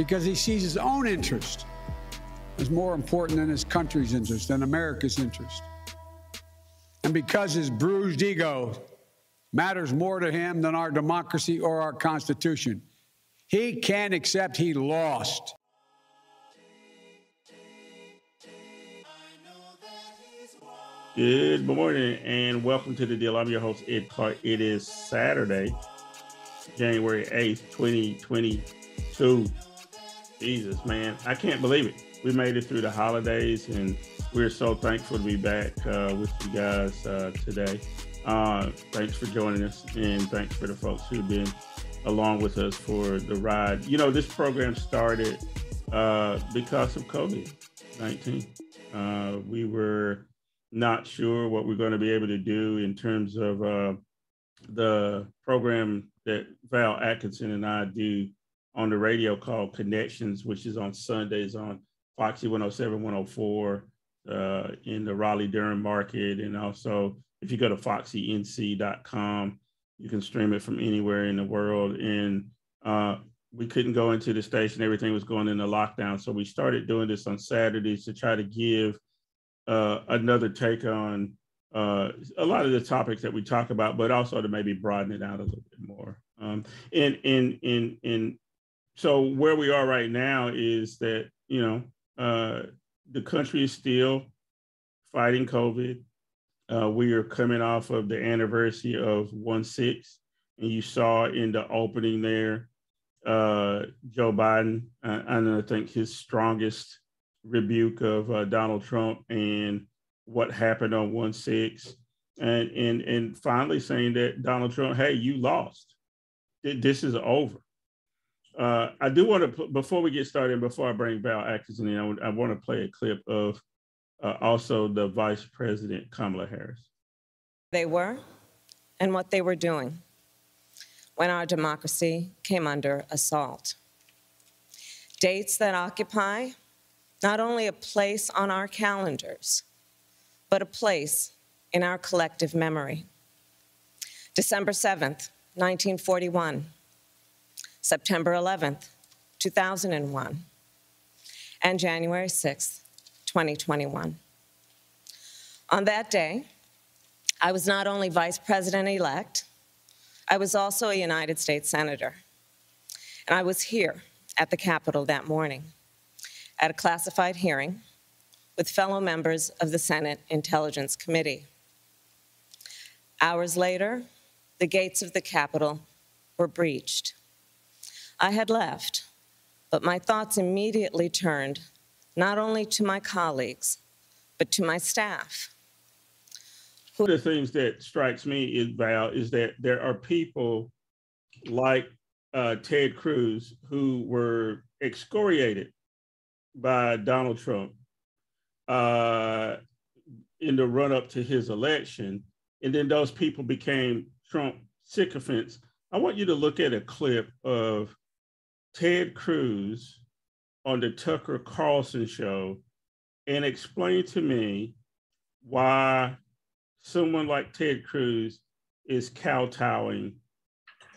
because he sees his own interest as more important than his country's interest, than America's interest. And because his bruised ego matters more to him than our democracy or our Constitution, he can't accept he lost. Good morning and welcome to the deal. I'm your host, Ed Clark. It is Saturday, January 8th, 2022. Jesus, man, I can't believe it. We made it through the holidays and we're so thankful to be back uh, with you guys uh, today. Uh, thanks for joining us and thanks for the folks who've been along with us for the ride. You know, this program started uh, because of COVID 19. Uh, we were not sure what we're going to be able to do in terms of uh, the program that Val Atkinson and I do on the radio called Connections, which is on Sundays on Foxy 107, 104 uh, in the Raleigh Durham market. And also, if you go to foxync.com, you can stream it from anywhere in the world. And uh, we couldn't go into the station, everything was going into lockdown. So we started doing this on Saturdays to try to give uh, another take on uh, a lot of the topics that we talk about, but also to maybe broaden it out a little bit more. Um, and and and and so where we are right now is that you know uh, the country is still fighting COVID. Uh, we are coming off of the anniversary of one six, and you saw in the opening there, uh, Joe Biden, uh, and I think his strongest rebuke of uh, Donald Trump and what happened on one six, and and and finally saying that Donald Trump, hey, you lost. This is over. Uh, I do want to before we get started, before I bring Val Atkinson in, I, I want to play a clip of uh, also the Vice President Kamala Harris. They were, and what they were doing when our democracy came under assault. Dates that occupy not only a place on our calendars, but a place in our collective memory. December 7th, 1941, September 11th, 2001, and January 6th, 2021. On that day, I was not only vice president elect, I was also a United States Senator. And I was here at the Capitol that morning at a classified hearing with fellow members of the Senate Intelligence Committee. Hours later, the gates of the Capitol were breached. I had left, but my thoughts immediately turned not only to my colleagues, but to my staff. One of the things that strikes me is Val is that there are people like uh, Ted Cruz who were excoriated by Donald Trump uh, in the run up to his election. And then those people became Trump sycophants. I want you to look at a clip of Ted Cruz on the Tucker Carlson show and explain to me why someone like Ted Cruz is kowtowing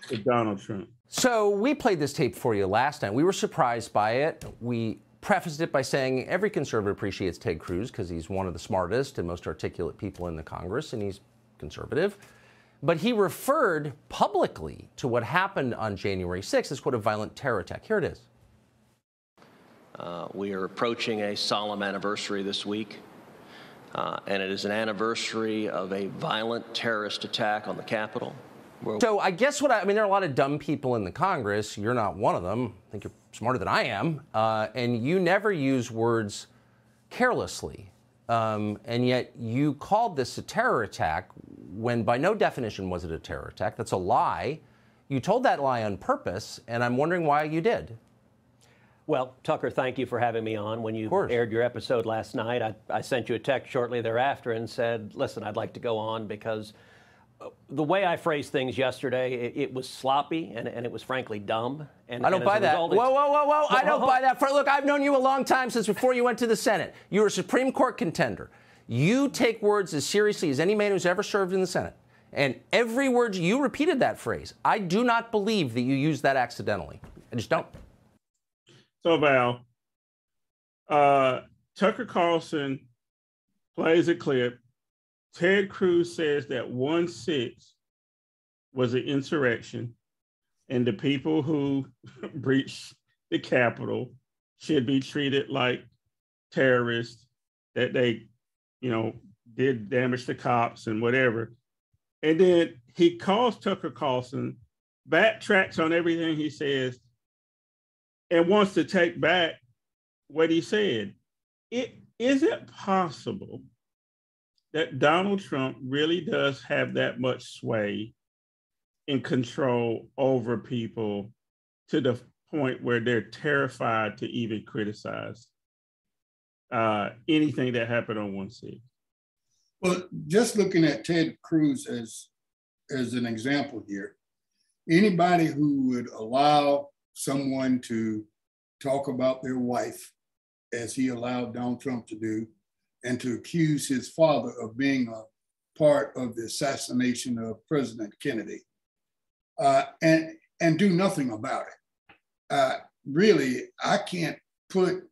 to Donald Trump. So we played this tape for you last night. We were surprised by it. We prefaced it by saying every conservative appreciates Ted Cruz because he's one of the smartest and most articulate people in the Congress, and he's conservative. But he referred publicly to what happened on January 6th as, quote, a violent terror attack. Here it is. Uh, we are approaching a solemn anniversary this week, uh, and it is an anniversary of a violent terrorist attack on the Capitol. So I guess what I, I, mean, there are a lot of dumb people in the Congress. You're not one of them. I think you're smarter than I am. Uh, and you never use words carelessly. Um, and yet you called this a terror attack when by no definition was it a terror attack. That's a lie. You told that lie on purpose, and I'm wondering why you did. Well, Tucker, thank you for having me on. When you aired your episode last night, I, I sent you a text shortly thereafter and said, listen, I'd like to go on because uh, the way I phrased things yesterday, it, it was sloppy and, and, it was frankly dumb. And I don't and buy that. Whoa, whoa, whoa, whoa! I don't buy that. For, look, I've known you a long time since before you went to the Senate. You were a Supreme Court contender. You take words as seriously as any man who's ever served in the Senate. And every word you repeated that phrase. I do not believe that you used that accidentally. I just don't. So Val, uh, Tucker Carlson plays a clip. Ted Cruz says that one six was an insurrection, and the people who breached the Capitol should be treated like terrorists. That they, you know, did damage to cops and whatever. And then he calls Tucker Carlson, backtracks on everything he says, and wants to take back what he said. It is it possible that Donald Trump really does have that much sway and control over people to the point where they're terrified to even criticize uh, anything that happened on one seat? Well, just looking at Ted Cruz as as an example here, anybody who would allow someone to talk about their wife, as he allowed Donald Trump to do, and to accuse his father of being a part of the assassination of President Kennedy, uh, and and do nothing about it. Uh, really, I can't put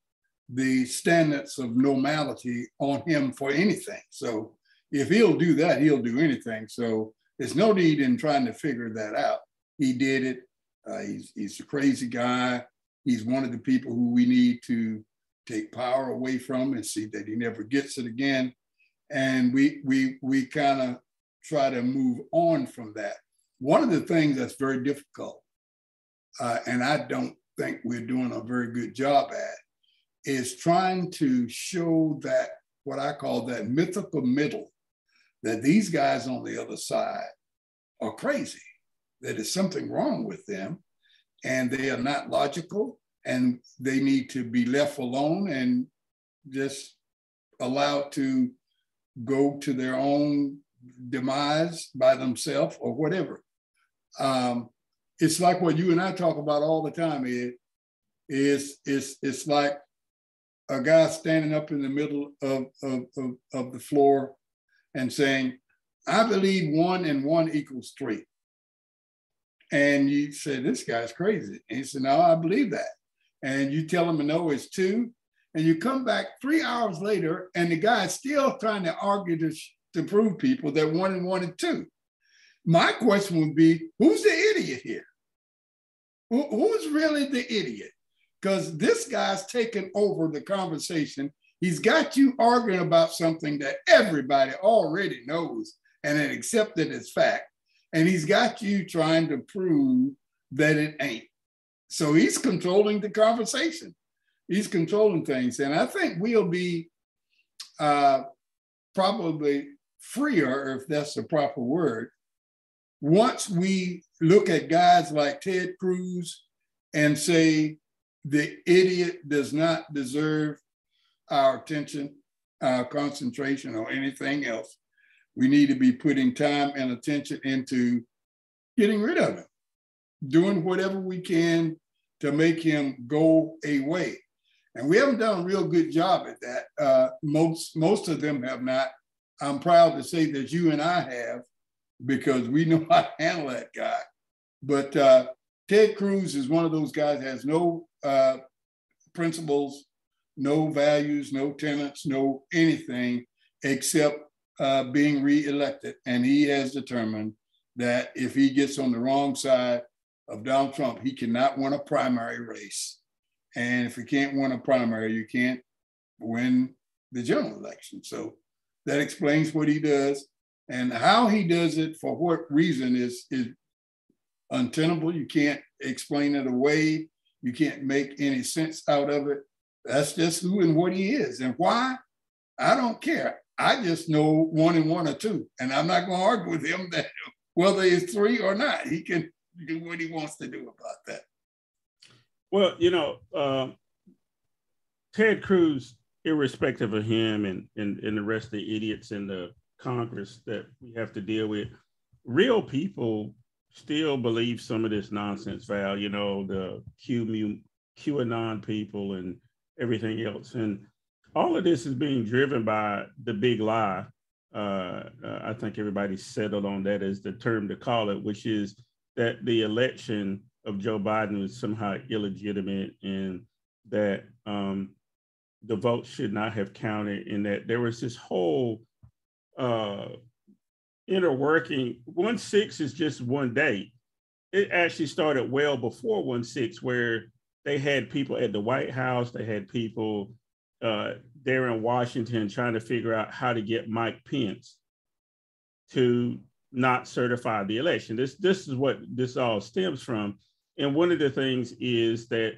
the standards of normality on him for anything. So if he'll do that, he'll do anything. So there's no need in trying to figure that out. He did it. Uh, he's, he's a crazy guy. He's one of the people who we need to take power away from and see that he never gets it again. And we we we kind of try to move on from that. One of the things that's very difficult, uh, and I don't think we're doing a very good job at, is trying to show that what I call that mythical middle, that these guys on the other side are crazy, that there's something wrong with them, and they are not logical, and they need to be left alone and just allowed to go to their own demise by themselves or whatever. Um, it's like what you and I talk about all the time, Ed. Is it's it's like a guy standing up in the middle of, of, of, of the floor and saying, I believe one and one equals three. And you say, this guy's crazy. And he said, no, I believe that. And you tell him, no, it's two. And you come back three hours later, and the guy is still trying to argue to, to prove people that one and one is two. My question would be, who's the idiot here? Who, who's really the idiot? Because this guy's taken over the conversation. He's got you arguing about something that everybody already knows and had accepted as fact. And he's got you trying to prove that it ain't. So he's controlling the conversation. He's controlling things. And I think we'll be uh, probably freer, if that's the proper word, once we look at guys like Ted Cruz and say, the idiot does not deserve our attention, our concentration, or anything else. We need to be putting time and attention into getting rid of him, doing whatever we can to make him go away. And we haven't done a real good job at that. Uh, most most of them have not. I'm proud to say that you and I have, because we know how to handle that guy. But uh, Ted Cruz is one of those guys has no uh, principles, no values, no tenets, no anything except uh, being reelected. And he has determined that if he gets on the wrong side of Donald Trump, he cannot win a primary race. And if you can't win a primary, you can't win the general election. So that explains what he does. And how he does it for what reason is, is untenable. You can't explain it away. You can't make any sense out of it. That's just who and what he is. And why? I don't care. I just know one and one or two. And I'm not going to argue with him that whether it's three or not, he can do what he wants to do about that. Well, you know, uh, Ted Cruz, irrespective of him and, and, and the rest of the idiots in the Congress that we have to deal with, real people still believe some of this nonsense, Val, you know, the Q, QAnon people and everything else. And all of this is being driven by the big lie. Uh, uh, I think everybody settled on that as the term to call it, which is that the election of Joe Biden was somehow illegitimate and that um, the vote should not have counted, and that there was this whole uh, inner working. One six is just one date. It actually started well before one six, where they had people at the White House, they had people uh, there in Washington trying to figure out how to get Mike Pence to not certify the election. This this is what this all stems from. And one of the things is that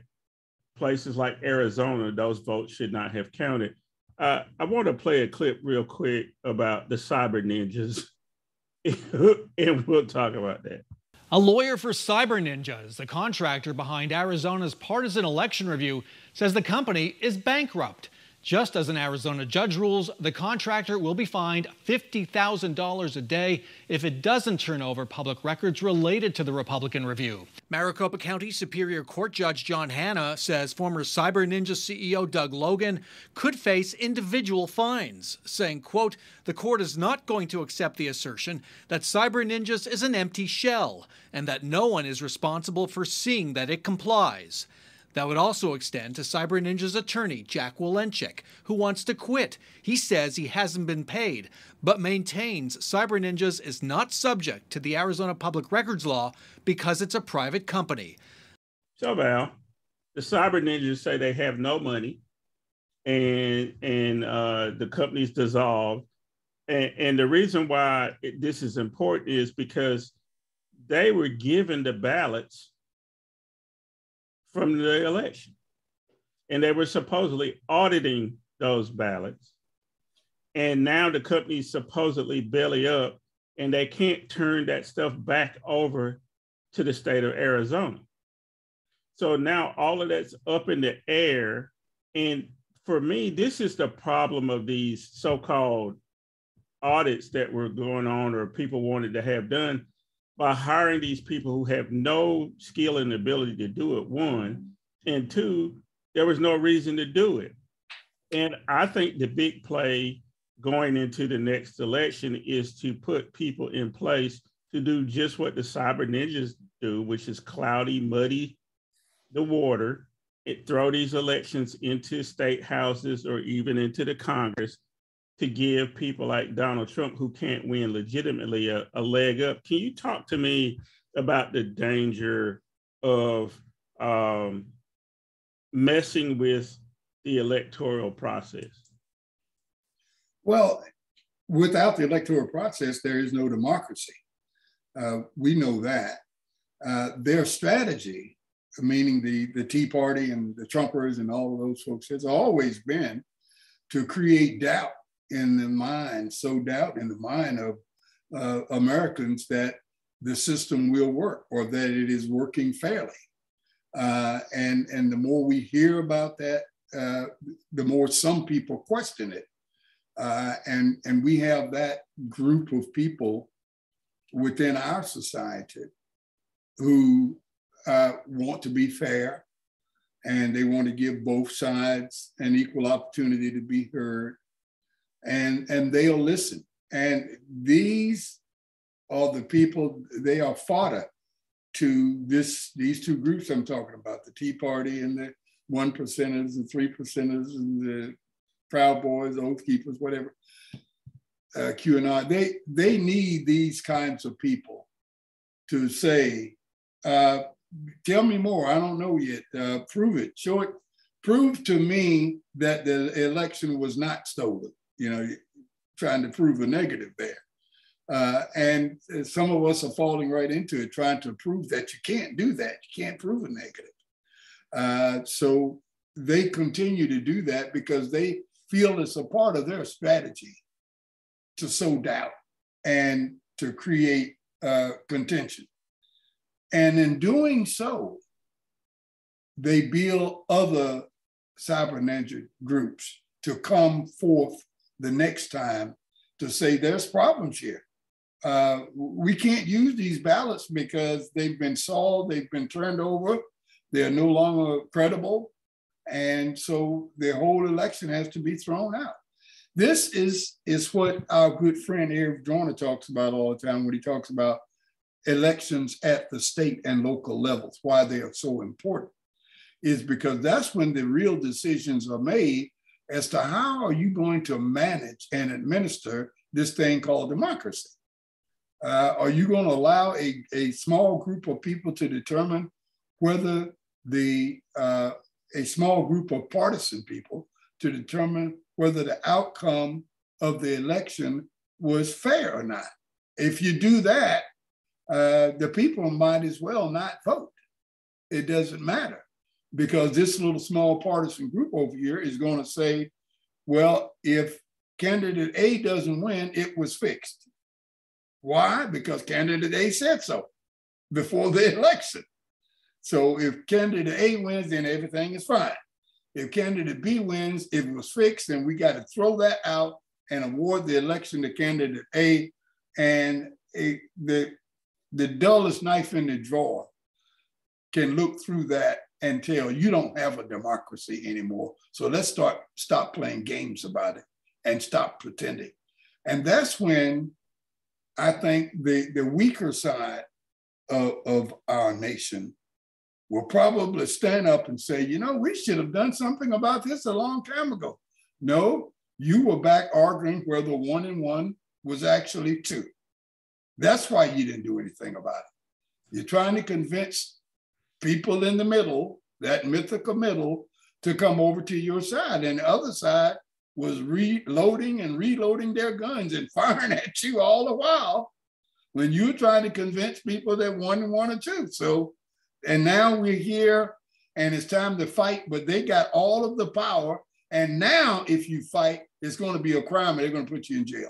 places like Arizona, those votes should not have counted. Uh, I want to play a clip real quick about the cyber ninjas, and we'll talk about that. A lawyer for Cyber Ninjas, the contractor behind Arizona's partisan election review, says the company is bankrupt. Just as an Arizona judge rules, the contractor will be fined $50,000 a day if it doesn't turn over public records related to the Republican review. Maricopa County Superior Court Judge John Hanna says former Cyber Ninja CEO Doug Logan could face individual fines, saying, quote, the court is not going to accept the assertion that Cyber Ninjas is an empty shell and that no one is responsible for seeing that it complies. That would also extend to Cyber Ninja's attorney, Jack Wilenchik, who wants to quit. He says he hasn't been paid, but maintains Cyber Ninjas is not subject to the Arizona Public Records Law because it's a private company. So, Val, the Cyber Ninjas say they have no money and and uh, the company's dissolved. And, and the reason why it, this is important is because they were given the ballots from the election. And they were supposedly auditing those ballots. And now the company's supposedly belly up and they can't turn that stuff back over to the state of Arizona. So now all of that's up in the air. And for me, this is the problem of these so called audits that were going on or people wanted to have done by hiring these people who have no skill and ability to do it, one, and two, there was no reason to do it. And I think the big play going into the next election is to put people in place to do just what the cyber ninjas do, which is cloudy, muddy the water, it, throw these elections into state houses or even into the Congress to give people like Donald Trump, who can't win legitimately, a, a leg up. Can you talk to me about the danger of um, messing with the electoral process? Well, without the electoral process, there is no democracy. Uh, we know that. Uh, their strategy, meaning the, the Tea Party and the Trumpers and all of those folks, has always been to create doubt in the mind, so doubt in the mind of uh, Americans that the system will work or that it is working fairly. Uh, and, and the more we hear about that, uh, the more some people question it. Uh, and, and we have that group of people within our society who uh, want to be fair and they want to give both sides an equal opportunity to be heard and and they'll listen. And these are the people, they are fodder to this these two groups I'm talking about, the Tea Party and the one percenters and three percenters and the Proud Boys, Oath Keepers, whatever. Uh, QAnon, they they need these kinds of people to say, uh, tell me more. I don't know yet. Uh, prove it. Show it. Prove to me that the election was not stolen you know, trying to prove a negative there. Uh, and some of us are falling right into it, trying to prove that you can't do that. You can't prove a negative. Uh, so they continue to do that because they feel it's a part of their strategy to sow doubt and to create uh, contention. And in doing so, they build other cyber ninja groups to come forth the next time to say there's problems here. Uh, we can't use these ballots because they've been sold, they've been turned over, they're no longer credible. And so the whole election has to be thrown out. This is, is what our good friend Eric Joyner talks about all the time when he talks about elections at the state and local levels, why they are so important. is because that's when the real decisions are made as to how are you going to manage and administer this thing called democracy. Uh, are you going to allow a, a small group of people to determine whether the uh, a small group of partisan people to determine whether the outcome of the election was fair or not? If you do that, uh, the people might as well not vote. It doesn't matter because this little small partisan group over here is going to say, well, if candidate A doesn't win, it was fixed. Why? Because candidate A said so before the election. So if candidate A wins, then everything is fine. If candidate B wins, it was fixed, then we got to throw that out and award the election to candidate A. And a, the, the dullest knife in the drawer can look through that tell you don't have a democracy anymore. So let's start stop playing games about it and stop pretending. And that's when I think the, the weaker side of, of our nation will probably stand up and say, you know, we should have done something about this a long time ago. No, you were back arguing where the one and one was actually two. That's why you didn't do anything about it. You're trying to convince people in the middle, that mythical middle, to come over to your side. And the other side was reloading and reloading their guns and firing at you all the while when you're trying to convince people that one and one or two. So, and now we're here and it's time to fight, but they got all of the power. And now, if you fight, it's going to be a crime and they're going to put you in jail.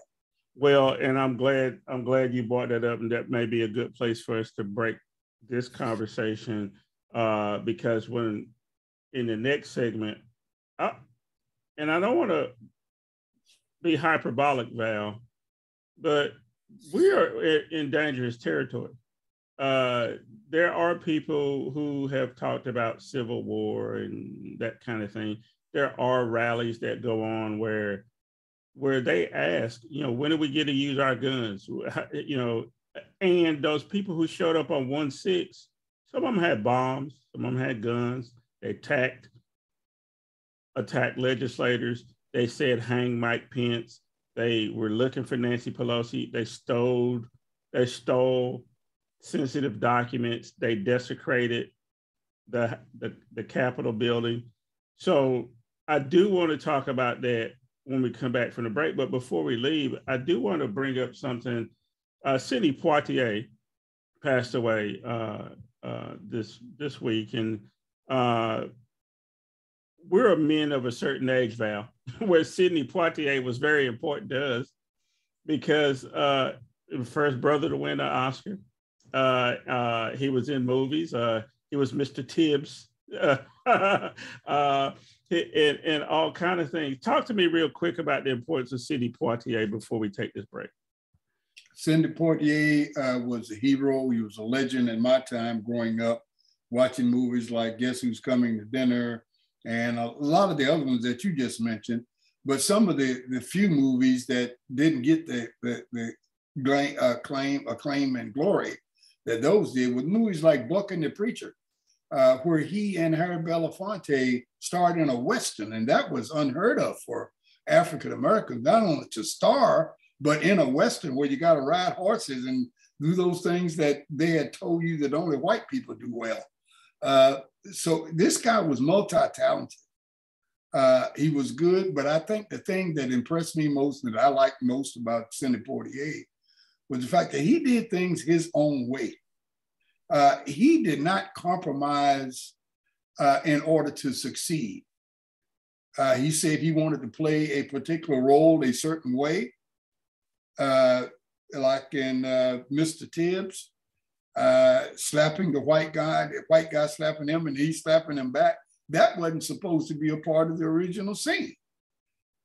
Well, and I'm glad I'm glad you brought that up, and that may be a good place for us to break this conversation uh, because when in the next segment, I, and I don't want to be hyperbolic, Val, but we are in dangerous territory. Uh, there are people who have talked about civil war and that kind of thing. There are rallies that go on where where they ask, you know, when do we get to use our guns? You know, and those people who showed up on one six some of them had bombs, some of them had guns. They attacked, attacked legislators. They said hang Mike Pence. They were looking for Nancy Pelosi. They stole, they stole sensitive documents. They desecrated the, the, the Capitol building. So I do want to talk about that when we come back from the break. But before we leave, I do want to bring up something. Uh, Poitier passed away uh, uh, this this week, and uh, we're men of a certain age, Val, where Sidney Poitier was very important to us because uh, first brother to win an Oscar. Uh, uh, he was in movies. Uh, he was Mr. Tibbs. Uh, and, and all kind of things. Talk to me real quick about the importance of Sidney Poitier before we take this break. Sidney Poitier uh, was a hero. He was a legend in my time growing up, watching movies like Guess Who's Coming to Dinner and a lot of the other ones that you just mentioned. But some of the, the few movies that didn't get the, the, the uh, claim, acclaim, and glory that those did with movies like Buck and the Preacher, uh, where he and Harry Belafonte starred in a Western. And that was unheard of for African Americans, not only to star, but in a Western where you got to ride horses and do those things that they had told you that only white people do well. Uh, so this guy was multi-talented. Uh, he was good, but I think the thing that impressed me most, that I liked most about Sidney Poitier, was the fact that he did things his own way. Uh, he did not compromise uh, in order to succeed. Uh, he said he wanted to play a particular role a certain way, uh, like in uh, Mr. Tibbs, uh, slapping the white guy, the white guy slapping him and he slapping him back. That wasn't supposed to be a part of the original scene.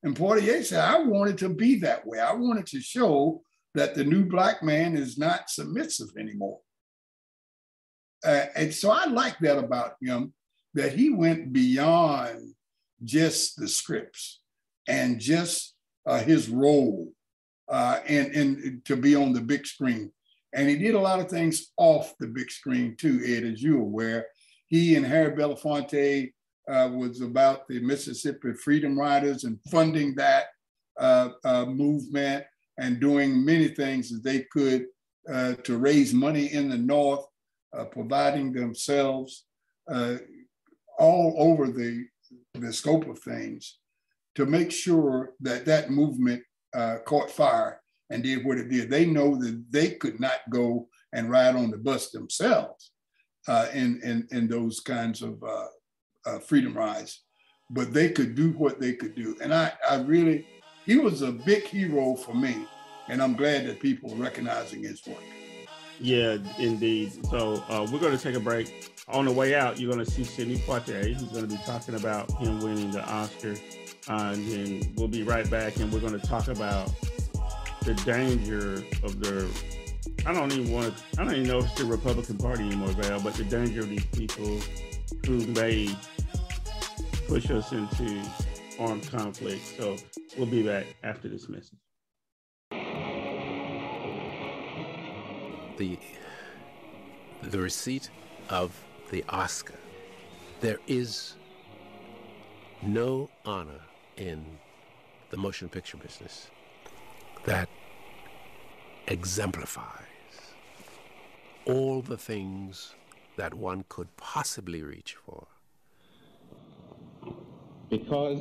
And Poitier said, I wanted to be that way. I wanted to show that the new black man is not submissive anymore. Uh, and so I like that about him, that he went beyond just the scripts and just uh, his role uh, and, and to be on the big screen. And he did a lot of things off the big screen too, Ed, as you're aware. he and Harry Belafonte uh, was about the Mississippi Freedom Riders and funding that uh, uh, movement and doing many things that they could uh, to raise money in the North, uh, providing themselves uh, all over the, the scope of things to make sure that that movement caught fire and did what it did. They know that they could not go and ride on the bus themselves uh, in, in, in those kinds of uh, uh, freedom rides, but they could do what they could do. And I, I really, he was a big hero for me, and I'm glad that people are recognizing his work. Yeah, indeed. So uh, we're going to take a break. On the way out, you're going to see Sidney Poitier. He's going to be talking about him winning the Oscar. Uh, and then we'll be right back, and we're going to talk about the danger of the I don't even want to, I don't even know if it's the Republican Party anymore, Val, but the danger of these people who may push us into armed conflict. So we'll be back after this message. The, the receipt of the Oscar. There is no honor in the motion picture business that exemplifies all the things that one could possibly reach for. Because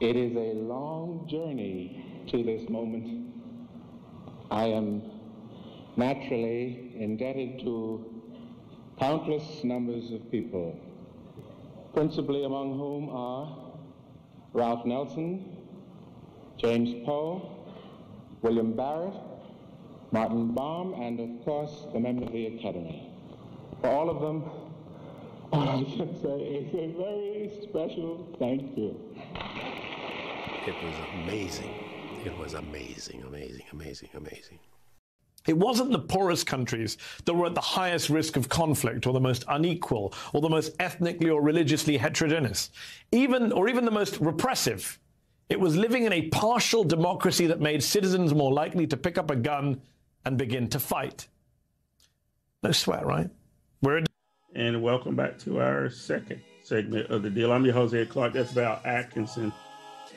it is a long journey to this moment, I am naturally indebted to countless numbers of people, principally among whom are Ralph Nelson, James Poe, William Barrett, Martin Baum, and of course the members of the Academy. For all of them, all I can say is a very special thank you. It was amazing. It was amazing, amazing, amazing, amazing. It wasn't the poorest countries that were at the highest risk of conflict or the most unequal or the most ethnically or religiously heterogeneous, even or even the most repressive. It was living in a partial democracy that made citizens more likely to pick up a gun and begin to fight. No sweat, right? We're and welcome back to our second segment of the deal. I'm your Jose Clark. That's Val Atkinson.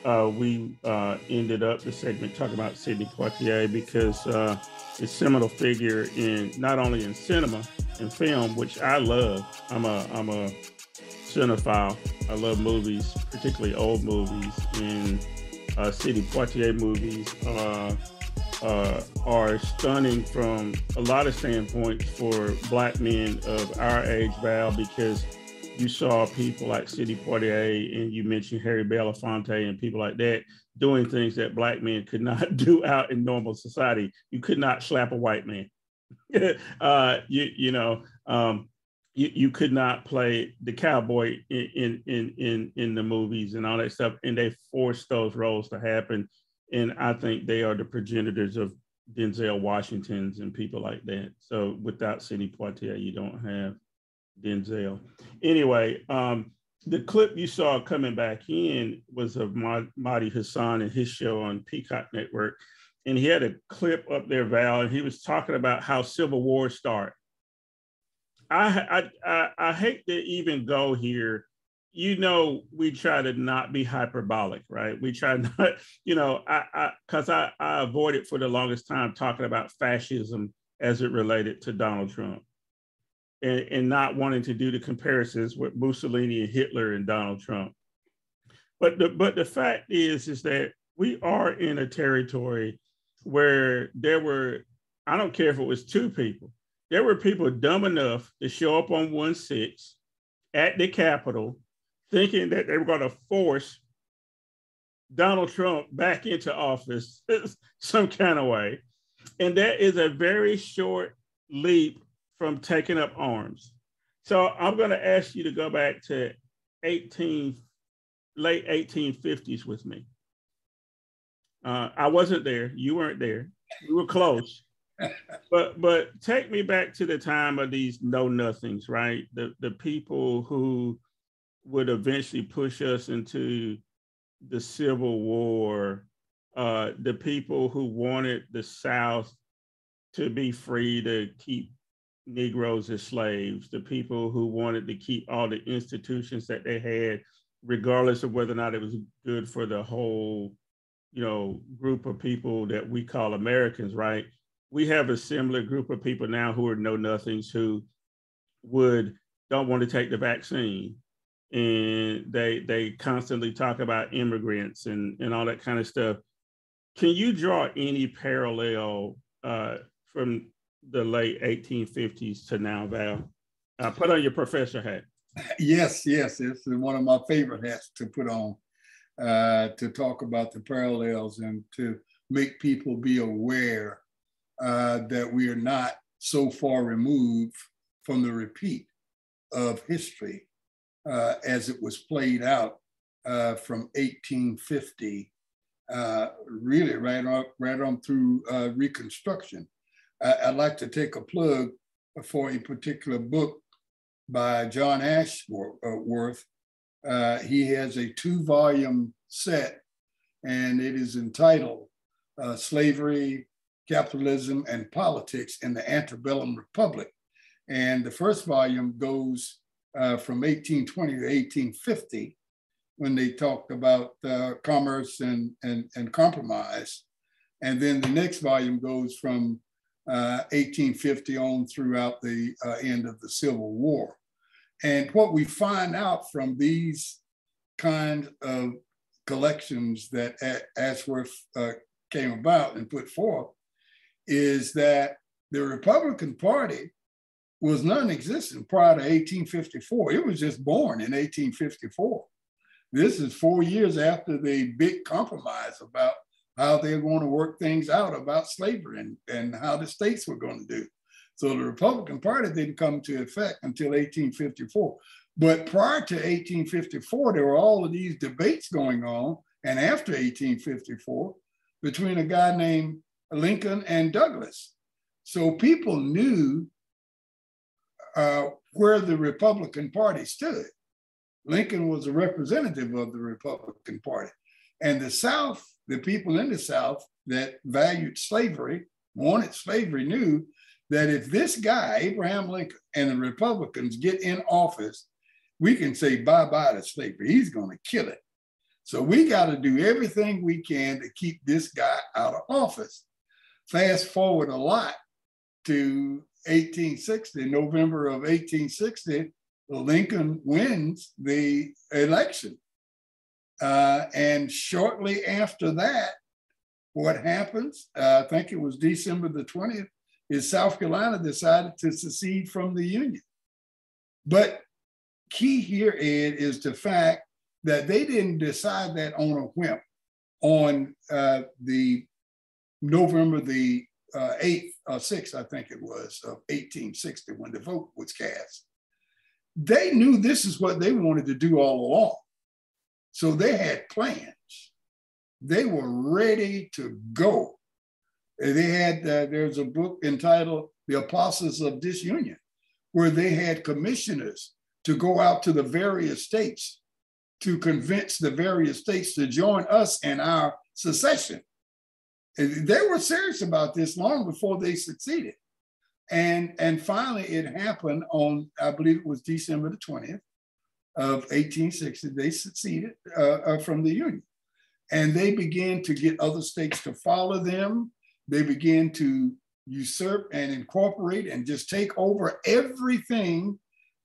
Uh, we uh, ended up the segment talking about Sidney Poitier because uh, a seminal figure in not only in cinema and film, which I love. I'm a I'm a cinephile. I love movies, particularly old movies, and uh, Sidney Poitier movies uh, uh, are stunning from a lot of standpoints for black men of our age, Val, because you saw people like Sidney Poitier and you mentioned Harry Belafonte and people like that doing things that black men could not do out in normal society. You could not slap a white man. uh, you, you know, um, you, you could not play the cowboy in, in in in the movies and all that stuff, and they forced those roles to happen. And I think they are the progenitors of Denzel Washingtons and people like that. So without Sidney Poitier, you don't have Denzel. Anyway, um, the clip you saw coming back in was of Mehdi Hasan and his show on Peacock Network. And he had a clip up there, Val, and he was talking about how civil wars start I, I I hate to even go here. You know, we try to not be hyperbolic, right? We try not, you know, I because I, I, I avoided for the longest time talking about fascism as it related to Donald Trump, and, and not wanting to do the comparisons with Mussolini and Hitler and Donald Trump. But the but the fact is is that we are in a territory where there were I don't care if it was two people there were people dumb enough to show up on 1 6 at the Capitol thinking that they were going to force Donald Trump back into office some kind of way. And that is a very short leap from taking up arms. So I'm going to ask you to go back to 18, late 1850s with me. Uh, I wasn't there. You weren't there. We were close but but take me back to the time of these know nothings, right? The the people who would eventually push us into the Civil War, uh, the people who wanted the South to be free to keep Negroes as slaves, the people who wanted to keep all the institutions that they had, regardless of whether or not it was good for the whole, you know, group of people that we call Americans, right? We have a similar group of people now who are know nothings who would don't want to take the vaccine and they they constantly talk about immigrants and and all that kind of stuff can you draw any parallel uh, from the late 1850s to now val uh, put on your professor hat yes yes it's one of my favorite hats to put on uh, to talk about the parallels and to make people be aware uh, that we are not so far removed from the repeat of history uh, as it was played out uh, from 1850, uh, really right on, right on through uh, Reconstruction. I, would like to take a plug for a particular book by John Ashworth. Uh, he has a two volume set, and it is entitled uh, Slavery, Capitalism, and Politics in the Antebellum Republic. And the first volume goes uh, from 1820 to 1850 when they talked about uh, commerce and, and, and compromise. And then the next volume goes from uh, 1850 on throughout the uh, end of the Civil War. And what we find out from these kind of collections that Ashworth uh, came about and put forth is that the Republican Party was non-existent prior to 1854. It was just born in 1854. This is four years after the big compromise about how they're going to work things out about slavery and, and how the states were going to do. So the Republican Party didn't come to effect until 1854. But prior to 1854, there were all of these debates going on, and after 1854, between a guy named Lincoln and Douglas. So people knew uh, where the Republican Party stood. Lincoln was a representative of the Republican Party. And the South, the people in the South that valued slavery, wanted slavery, knew that if this guy, Abraham Lincoln, and the Republicans get in office, we can say bye bye to slavery. He's going to kill it. So we got to do everything we can to keep this guy out of office. Fast forward a lot to 1860, November of 1860, Lincoln wins the election. Uh, and shortly after that, what happens, uh, I think it was December the 20th, is South Carolina decided to secede from the Union. But key here, Ed, is the fact that they didn't decide that on a whim on uh, the November the uh, 8th or 6th, I think it was, of 1860 when the vote was cast. They knew this is what they wanted to do all along. So they had plans. They were ready to go. They had, uh, there's a book entitled The Apostles of Disunion, where they had commissioners to go out to the various states to convince the various states to join us in our secession. They were serious about this long before they succeeded. And, and finally, it happened on, I believe it was December the 20th of 1860. They seceded uh, uh, from the Union. And they began to get other states to follow them. They began to usurp and incorporate and just take over everything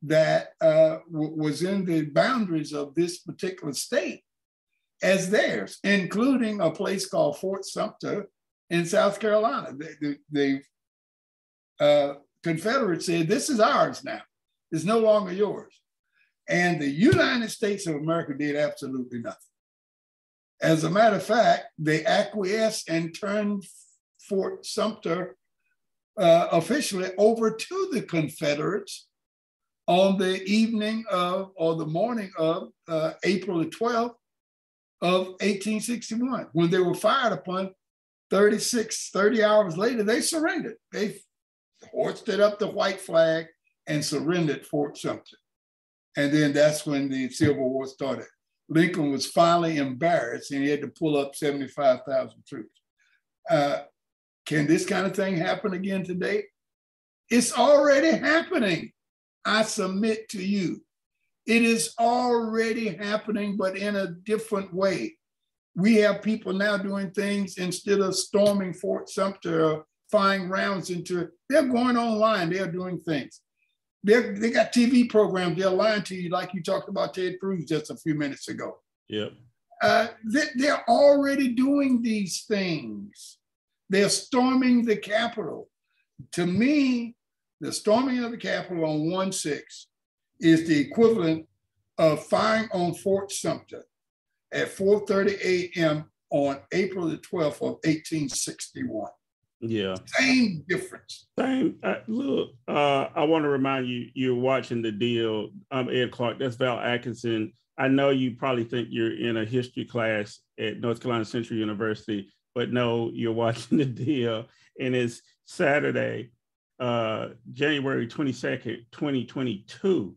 that uh, was in the boundaries of this particular state as theirs, including a place called Fort Sumter in South Carolina. The, uh, Confederates said, This is ours now, it's no longer yours. And the United States of America did absolutely nothing. As a matter of fact, they acquiesced and turned Fort Sumter uh, officially over to the Confederates on the evening of or the morning of uh, April the 12th, of 1861. When they were fired upon 36, 30 hours later, they surrendered. They hoisted up the white flag and surrendered Fort Sumter. And then that's when the Civil War started. Lincoln was finally embarrassed and he had to pull up 75,000 troops. Uh, can this kind of thing happen again today? It's already happening. I submit to you. It is already happening, but in a different way. We have people now doing things instead of storming Fort Sumter or firing rounds into it. They're going online, they're doing things. They're, they got TV programs, they're lying to you, like you talked about Ted Cruz just a few minutes ago. Yep. Uh, they, they're already doing these things. They're storming the Capitol. To me, the storming of the Capitol on 1 6 is the equivalent of firing on Fort Sumter at 4:30 a.m. on April the 12th of 1861. Yeah. Same difference. Same. Uh, look, uh, I want to remind you, you're watching the deal. I'm Ed Clark. That's Val Atkinson. I know you probably think you're in a history class at North Carolina Central University, but no, you're watching the deal. And it's Saturday, uh, January 22nd, 2022.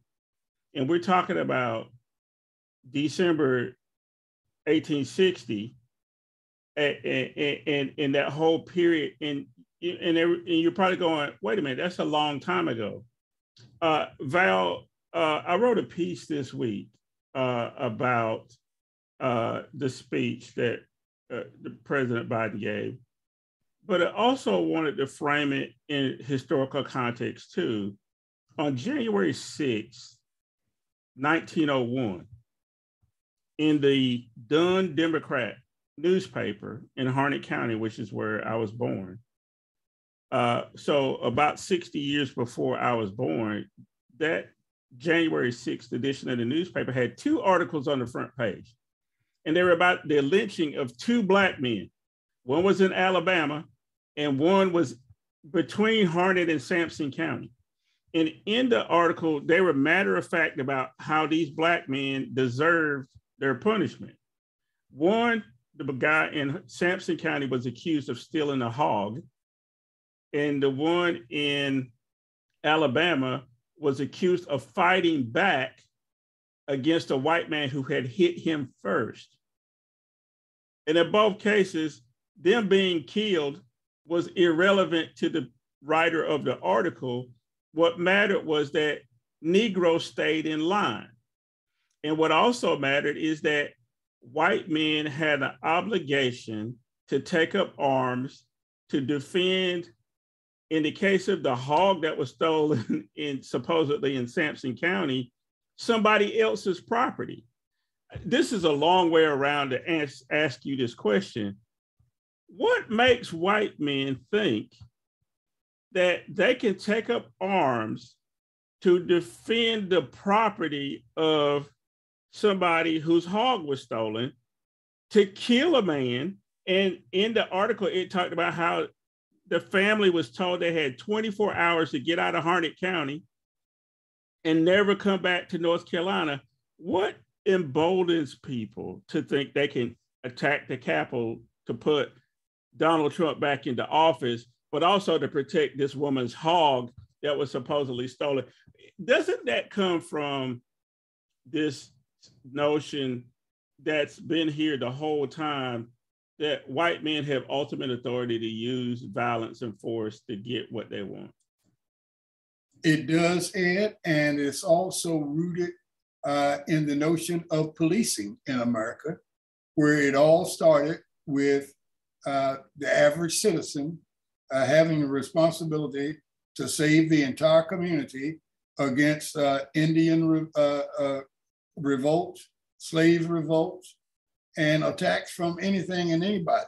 And we're talking about December 1860 in and that whole period. And, and, and you're probably going, wait a minute, that's a long time ago. Uh, Val, uh, I wrote a piece this week uh, about uh, the speech that uh, the President Biden gave, but I also wanted to frame it in historical context too. On January 6, 1901, in the Dunn Democrat newspaper in Harnett County, which is where I was born. Uh, so about 60 years before I was born, that January 6th edition of the newspaper had two articles on the front page. And they were about the lynching of two black men. One was in Alabama and one was between Harnett and Sampson County. And in the article, they were matter of fact about how these black men deserved their punishment. One, the guy in Sampson County was accused of stealing a hog, and the one in Alabama was accused of fighting back against a white man who had hit him first. And in both cases, them being killed was irrelevant to the writer of the article. What mattered was that Negroes stayed in line. And what also mattered is that white men had an obligation to take up arms to defend in the case of the hog that was stolen in supposedly in Sampson County, somebody else's property. This is a long way around to ask, ask you this question. What makes white men think that they can take up arms to defend the property of somebody whose hog was stolen to kill a man? And in the article, it talked about how the family was told they had 24 hours to get out of Harnett County and never come back to North Carolina. What emboldens people to think they can attack the Capitol to put Donald Trump back into office, but also to protect this woman's hog that was supposedly stolen? Doesn't that come from this notion that's been here the whole time that white men have ultimate authority to use violence and force to get what they want. It does, Ed, and it's also rooted uh, in the notion of policing in America, where it all started with uh, the average citizen uh, having a responsibility to save the entire community against uh, Indian re- revolts, slave revolts, and attacks from anything and anybody.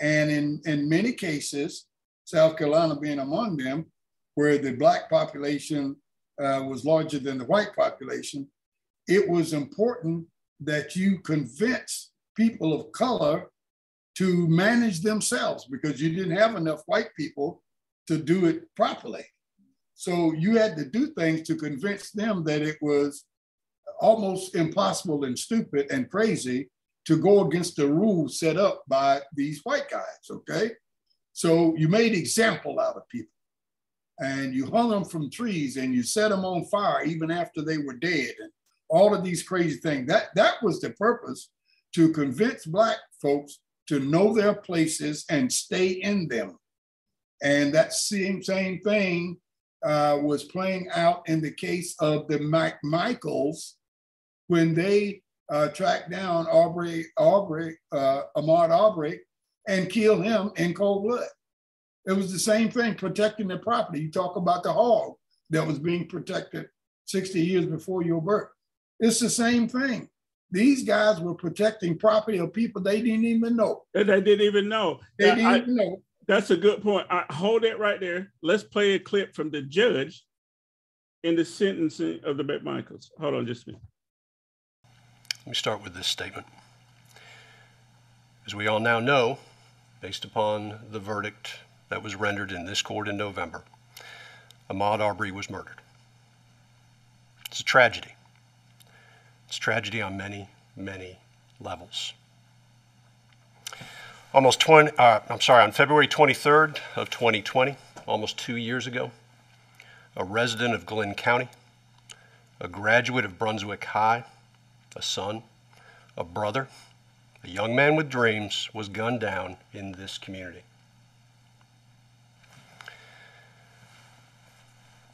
And in, in many cases, South Carolina being among them, where the Black population uh, was larger than the white population, it was important that you convince people of color to manage themselves because you didn't have enough white people to do it properly. So you had to do things to convince them that it was almost impossible and stupid and crazy to go against the rules set up by these white guys, okay? So you made example out of people and you hung them from trees and you set them on fire even after they were dead and all of these crazy things. That, that was the purpose to convince black folks to know their places and stay in them. And that same, same thing uh, was playing out in the case of the McMichaels when they uh, tracked down Aubrey, Aubrey, uh, Ahmaud Aubrey, and killed him in cold blood. It was the same thing, protecting the property. You talk about the hog that was being protected 60 years before your birth. It's the same thing. These guys were protecting property of people they didn't even know. They didn't even know. They didn't I, even know. That's a good point. I, hold it right there. Let's play a clip from the judge in the sentencing of the McMichaels. Hold on just a minute. Let me start with this statement. As we all now know, based upon the verdict that was rendered in this court in November, Ahmaud Arbery was murdered. It's a tragedy. It's a tragedy on many, many levels. Almost 20, uh, I'm sorry, on February 23rd of 2020, almost two years ago, a resident of Glynn County, a graduate of Brunswick High, a son, a brother, a young man with dreams was gunned down in this community.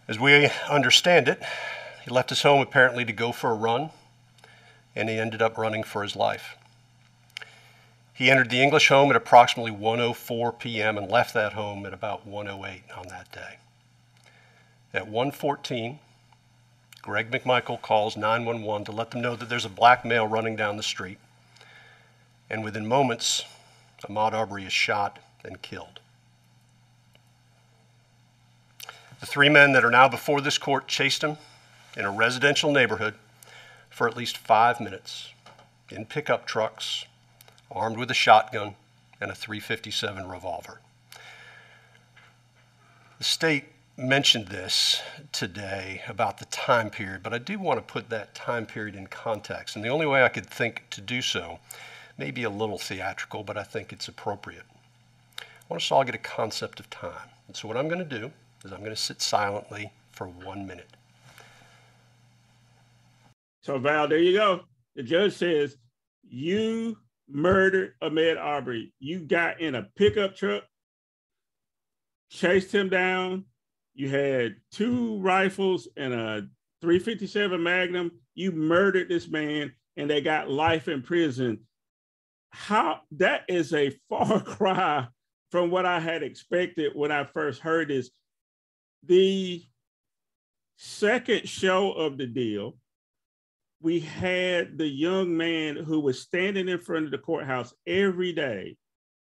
As we understand it, he left his home apparently to go for a run, and he ended up running for his life. He entered the English home at approximately 1:04 p.m. and left that home at about 1:08 on that day. At 1:14, Greg McMichael calls 911 to let them know that there's a black male running down the street. And within moments, Ahmaud Arbery is shot and killed. The three men that are now before this court chased him in a residential neighborhood for at least five minutes in pickup trucks, armed with a shotgun and a 357 revolver. The state mentioned this today about the time period, but I do want to put that time period in context. And the only way I could think to do so may be a little theatrical, but I think it's appropriate. I want us to all get a concept of time. And so, what I'm going to do is I'm going to sit silently for one minute. So, Val, there you go. The judge says, You murdered Ahmed Aubrey. You got in a pickup truck, chased him down, you had two rifles and a 357 Magnum. You murdered this man and they got life in prison. How that is a far cry from what I had expected when I first heard this. The second show of the deal, we had the young man who was standing in front of the courthouse every day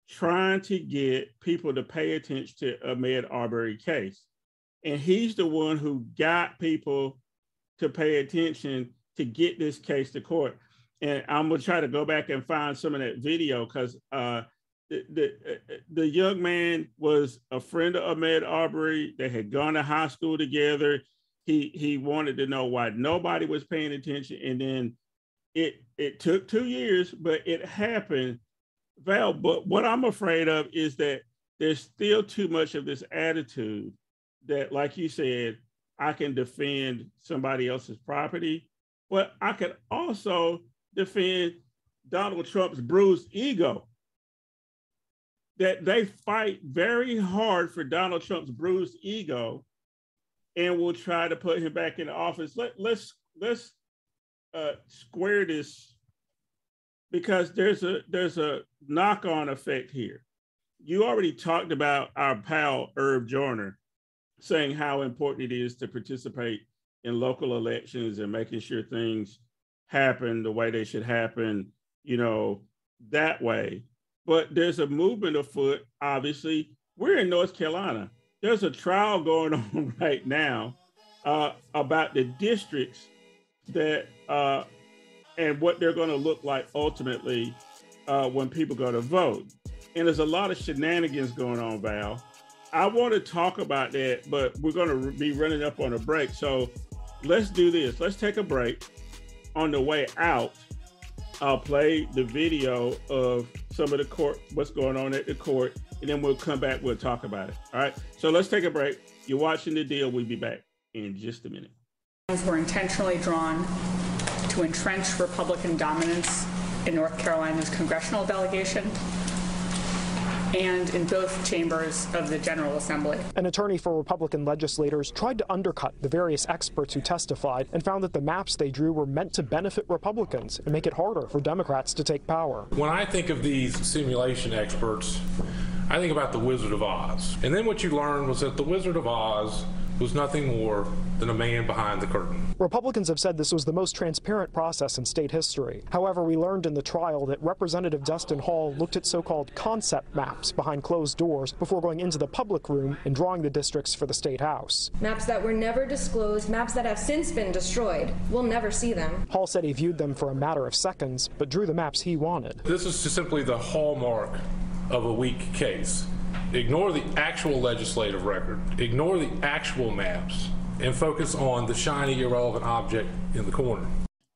trying to get people to pay attention to Ahmaud Arbery case. And he's the one who got people to pay attention to get this case to court. And I'm gonna try to go back and find some of that video because uh, the, the, the young man was a friend of Ahmaud Arbery. They had gone to high school together. He he wanted to know why nobody was paying attention, and then it it took two years, but it happened. Val, but what I'm afraid of is that there's still too much of this attitude that, like you said, I can defend somebody else's property, but I can also defend Donald Trump's bruised ego. That they fight very hard for Donald Trump's bruised ego and will try to put him back in office. Let, let's let's uh, square this because there's a there's a knock-on effect here. You already talked about our pal Irv Joyner saying how important it is to participate in local elections and making sure things happen the way they should happen, you know, that way. But there's a movement afoot, obviously. We're in North Carolina. There's a trial going on right now uh, about the districts that uh, and what they're going to look like ultimately uh, when people go to vote. And there's a lot of shenanigans going on, Val. I want to talk about that, but we're going to be running up on a break. So let's do this. Let's take a break. On the way out, I'll play the video of some of the court, what's going on at the court, and then we'll come back. We'll talk about it. All right. So let's take a break. You're watching the deal. We'll be back in just a minute. Were intentionally drawn to entrench Republican dominance in North Carolina's congressional delegation and in both chambers of the General Assembly. An attorney for Republican legislators tried to undercut the various experts who testified and found that the maps they drew were meant to benefit Republicans and make it harder for Democrats to take power. When I think of these simulation experts, I think about the Wizard of Oz. And then what you learned was that the Wizard of Oz was nothing more than a man behind the curtain. Republicans have said this was the most transparent process in state history. However, we learned in the trial that Representative Destin Hall looked at so called concept maps behind closed doors before going into the public room and drawing the districts for the state house. Maps that were never disclosed, maps that have since been destroyed. We'll never see them. Hall said he viewed them for a matter of seconds, but drew the maps he wanted. This is simply the hallmark of a weak case. Ignore the actual legislative record, ignore the actual maps, and focus on the shiny, irrelevant object in the corner.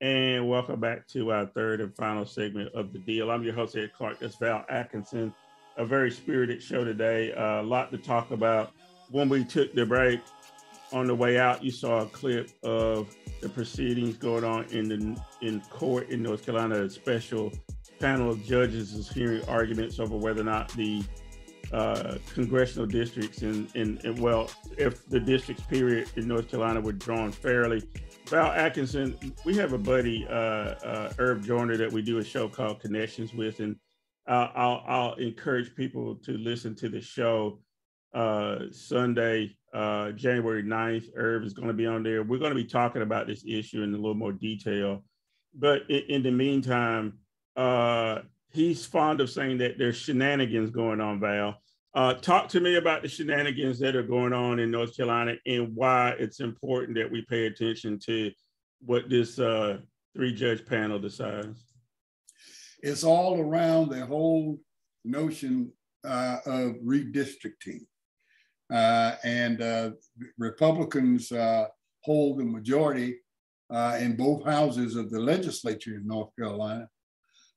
And welcome back to our third and final segment of the deal. I'm your host, Ed Clark. That's Val Atkinson. A very spirited show today. Uh, a lot to talk about. When we took the break, on the way out, you saw a clip of the proceedings going on in the in court in North Carolina. A special panel of judges is hearing arguments over whether or not the uh, congressional districts and, and, and, well, if the districts period in North Carolina were drawn fairly. Val Atkinson, we have a buddy, uh, uh, Irv Joyner, that we do a show called Connections with, and I'll, I'll encourage people to listen to the show uh, Sunday, uh, January 9th. Irv is going to be on there. We're going to be talking about this issue in a little more detail. But in, in the meantime, he's fond of saying that there's shenanigans going on, Val. Uh, talk to me about the shenanigans that are going on in North Carolina and why it's important that we pay attention to what this uh, three judge panel decides. It's all around the whole notion uh, of redistricting. Uh, and uh, Republicans uh, hold the majority in both houses of the legislature in North Carolina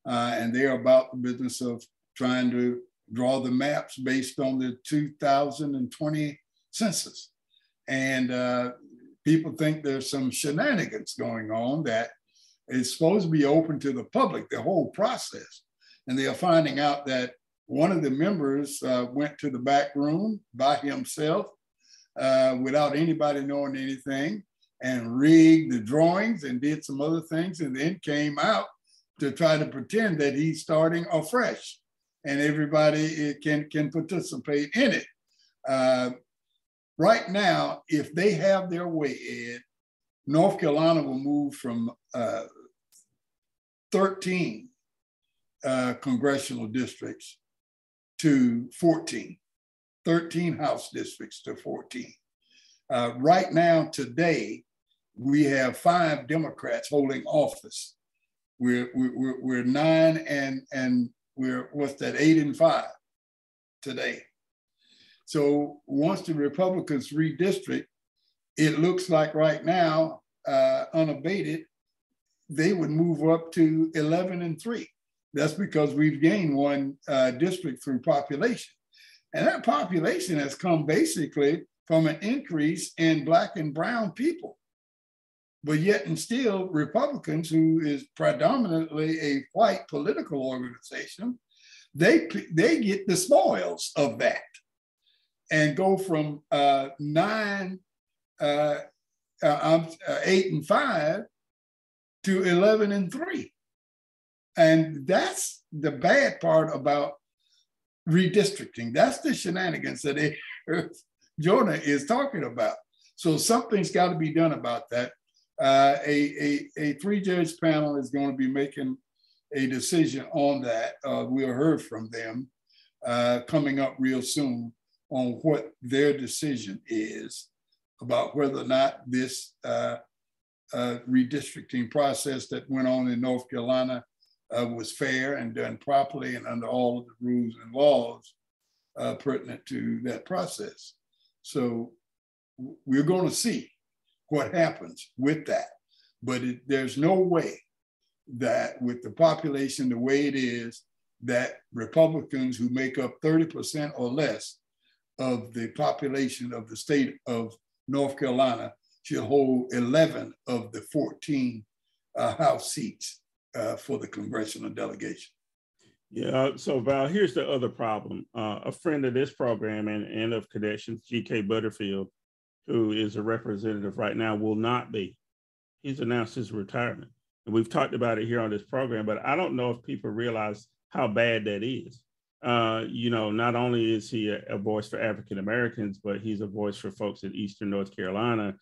uh, and they're about the business of trying to draw the maps based on the 2020 census. And uh, people think there's some shenanigans going on that is supposed to be open to the public, the whole process. And they are finding out that one of the members uh, went to the back room by himself uh, without anybody knowing anything and rigged the drawings and did some other things and then came out to try to pretend that he's starting afresh and everybody can, can participate in it. Uh, right now, if they have their way, Ed, North Carolina will move from uh, 13 uh, congressional districts to 14, 13 House districts to 14. Uh, right now, today, we have five Democrats holding office we're, we're, we're nine and, and we're, what's that, eight and five today. So once the Republicans redistrict, it looks like right now, uh, unabated, they would move up to 11 and three. That's because we've gained one uh, district through population. And that population has come basically from an increase in Black and Brown people. But yet and still, Republicans, who is predominantly a white political organization, they, they get the spoils of that and go from uh, nine, uh, uh, uh, eight and five to 11 and three. And that's the bad part about redistricting. That's the shenanigans that Joyner is talking about. So something's got to be done about that. Uh, a, a, a three judge panel is going to be making a decision on that. Uh, we'll hear from them uh, coming up real soon on what their decision is about whether or not this uh, uh, redistricting process that went on in North Carolina uh, was fair and done properly and under all of the rules and laws pertinent to that process. So we're going to see what happens with that. But it, there's no way that with the population the way it is, that Republicans who make up 30% or less of the population of the state of North Carolina should hold 11 of the 14 uh, House seats uh, for the congressional delegation. Yeah. So Val, here's the other problem. Uh, a friend of this program and, and of Connections, G.K. Butterfield, who is a representative right now, will not be. He's announced his retirement. And we've talked about it here on this program, but I don't know if people realize how bad that is. Uh, you know, not only is he a, a voice for African Americans, but he's a voice for folks in Eastern North Carolina.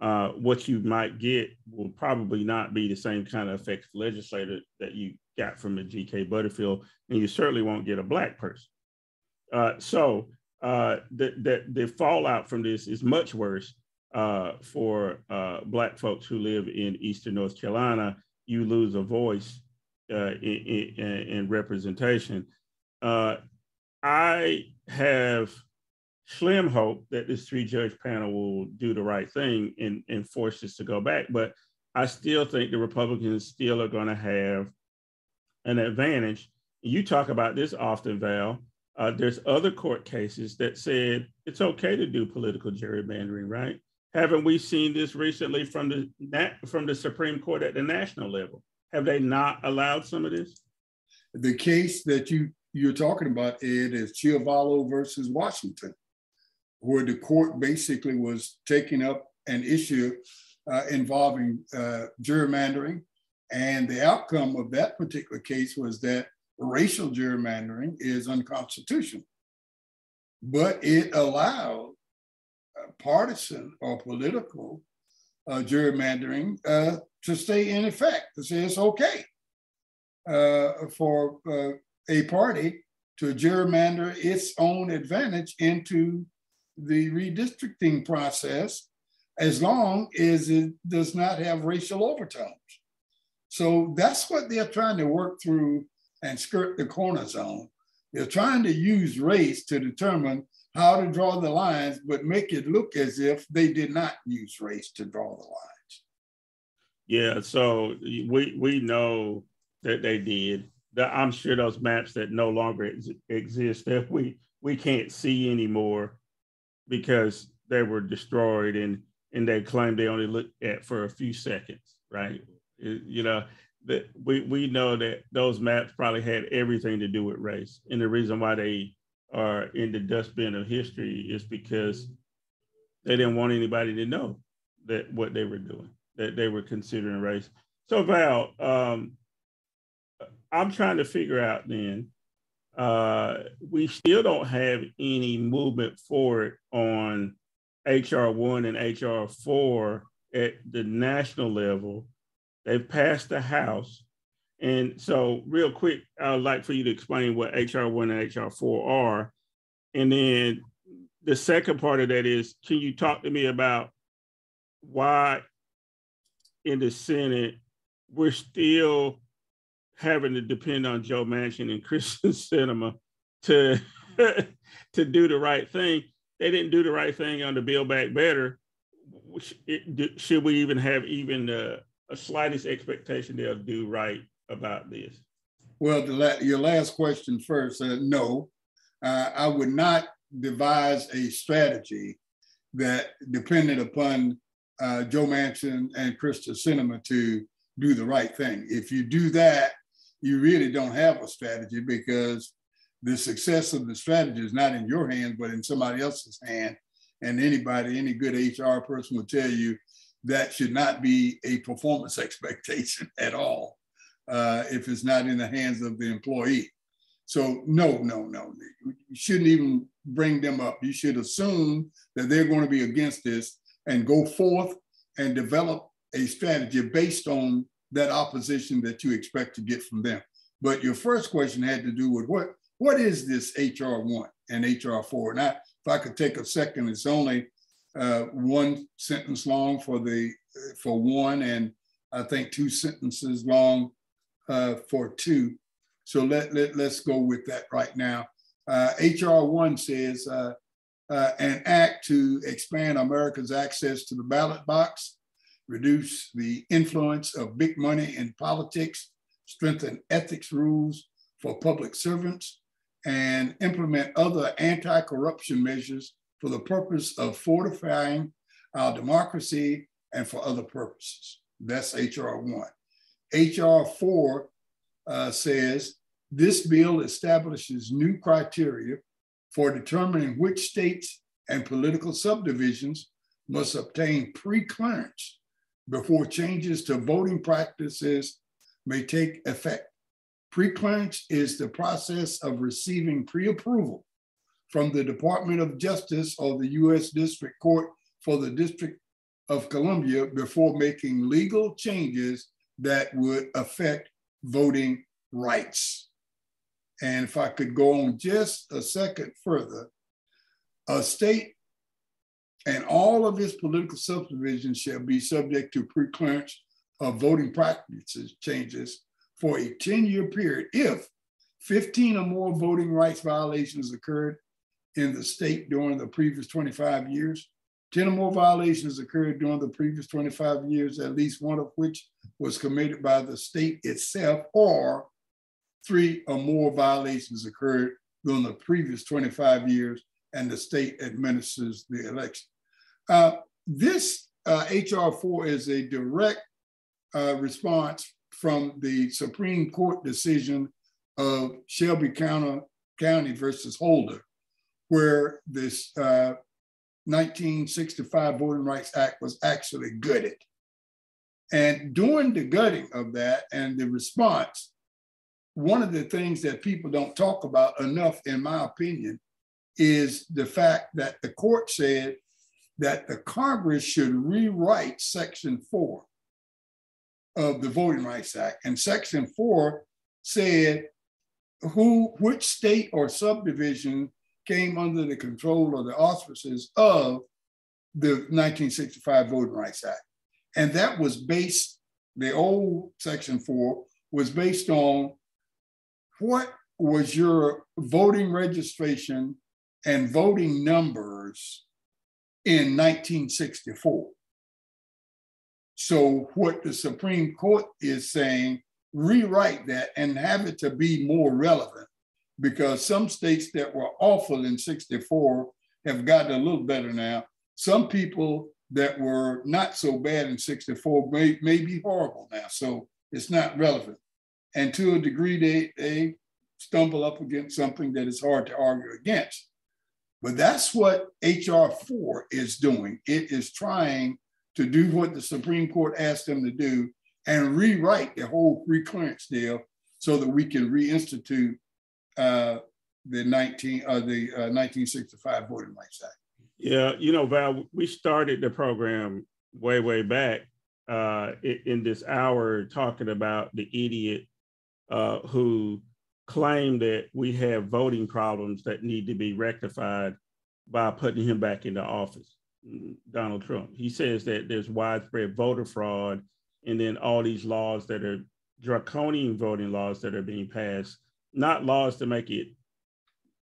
Uh, what you might get will probably not be the same kind of effective legislator that you got from the GK Butterfield, and you certainly won't get a black person. Uh, so uh, the, the fallout from this is much worse uh, for uh, black folks who live in Eastern North Carolina. You lose a voice uh, in, in, in, representation. Uh, I have slim hope that this three judge panel will do the right thing and, and force this to go back. But I still think the Republicans still are going to have an advantage. You talk about this often, Val. Uh, there's other court cases that said it's okay to do political gerrymandering, right? Haven't we seen this recently from the from the Supreme Court at the national level? Have they not allowed some of this? The case that you you're talking about, Ed, is Chiavallo versus Washington, where the court basically was taking up an issue uh, involving uh, gerrymandering and the outcome of that particular case was that racial gerrymandering is unconstitutional. But it allowed partisan or political uh, gerrymandering uh, to stay in effect, to say it's okay uh, for uh, a party to gerrymander its own advantage into the redistricting process as long as it does not have racial overtones. So that's what they're trying to work through and skirt the corner zone. They're trying to use race to determine how to draw the lines, but make it look as if they did not use race to draw the lines. Yeah, so we we know that they did. I'm sure those maps that no longer ex- exist that we we can't see anymore because they were destroyed and and they claim they only looked at for a few seconds, right? you know that we we know that those maps probably had everything to do with race, and the reason why they are in the dustbin of history is because they didn't want anybody to know that what they were doing, that they were considering race. So Val, um, I'm trying to figure out then. Uh, we still don't have any movement forward on HR one and HR four at the national level They've passed the House. And so, real quick, I would like for you to explain what HR 1 and HR 4 are. And then the second part of that is can you talk to me about why in the Senate we're still having to depend on Joe Manchin and Kyrsten Sinema to to do the right thing? They didn't do the right thing on the Build Back Better. Should we even have even uh, a slightest expectation they'll do right about this? Well, la- your last question first. Uh, no, uh, I would not devise a strategy that depended upon uh, Joe Manchin and Kyrsten Sinema to do the right thing. If you do that, you really don't have a strategy because the success of the strategy is not in your hands, but in somebody else's hand. And anybody, any good HR person will tell you that should not be a performance expectation at all uh, if it's not in the hands of the employee. So no, no, no, you shouldn't even bring them up. You should assume that they're going to be against this and go forth and develop a strategy based on that opposition that you expect to get from them. But your first question had to do with what what is this HR one and HR four? Now, if I could take a second, it's only uh, one sentence long for the for one, and I think two sentences long uh, for two. So let, let let's go with that right now. Uh, HR one says uh, uh, an act to expand America's access to the ballot box, reduce the influence of big money in politics, strengthen ethics rules for public servants, and implement other anti-corruption measures for the purpose of fortifying our democracy and for other purposes. That's HR 1. HR 4 uh, says This bill establishes new criteria for determining which states and political subdivisions must obtain pre-clearance before changes to voting practices may take effect. Pre-clearance is the process of receiving pre-approval from the Department of Justice or the U.S. District Court for the District of Columbia before making legal changes that would affect voting rights. And if I could go on just a second further, a state and all of its political subdivisions shall be subject to preclearance of voting practices changes for a 10-year period if 15 or more voting rights violations occurred in the state during the previous 25 years. 10 or more violations occurred during the previous 25 years, at least one of which was committed by the state itself, or three or more violations occurred during the previous 25 years and the state administers the election. Uh, this uh, HR 4 is a direct uh, response from the Supreme Court decision of Shelby County, County versus Holder, where this 1965 uh, Voting Rights Act was actually gutted. And during the gutting of that and the response, one of the things that people don't talk about enough, in my opinion, is the fact that the court said that the Congress should rewrite Section 4 of the Voting Rights Act. And Section 4 said who, which state or subdivision came under the control or the auspices of the 1965 Voting Rights Act. And that was based, the old Section 4 was based on what was your voting registration and voting numbers in 1964. So, what the Supreme Court is saying, rewrite that and have it to be more relevant because some states that were awful in 64 have gotten a little better now. Some people that were not so bad in 64 may, may be horrible now. So, it's not relevant. And to a degree, they, they stumble up against something that is hard to argue against. But that's what HR 4 is doing. It is trying to do what the Supreme Court asked them to do and rewrite the whole preclearance deal so that we can reinstitute uh, the 19 uh, the uh, 1965 Voting Rights Act. Yeah, you know, Val, we started the program way way back uh, in this hour talking about the idiot uh, who claimed that we have voting problems that need to be rectified by putting him back into office, Donald Trump. He says that there's widespread voter fraud, and then all these laws that are draconian voting laws that are being passed, not laws to make it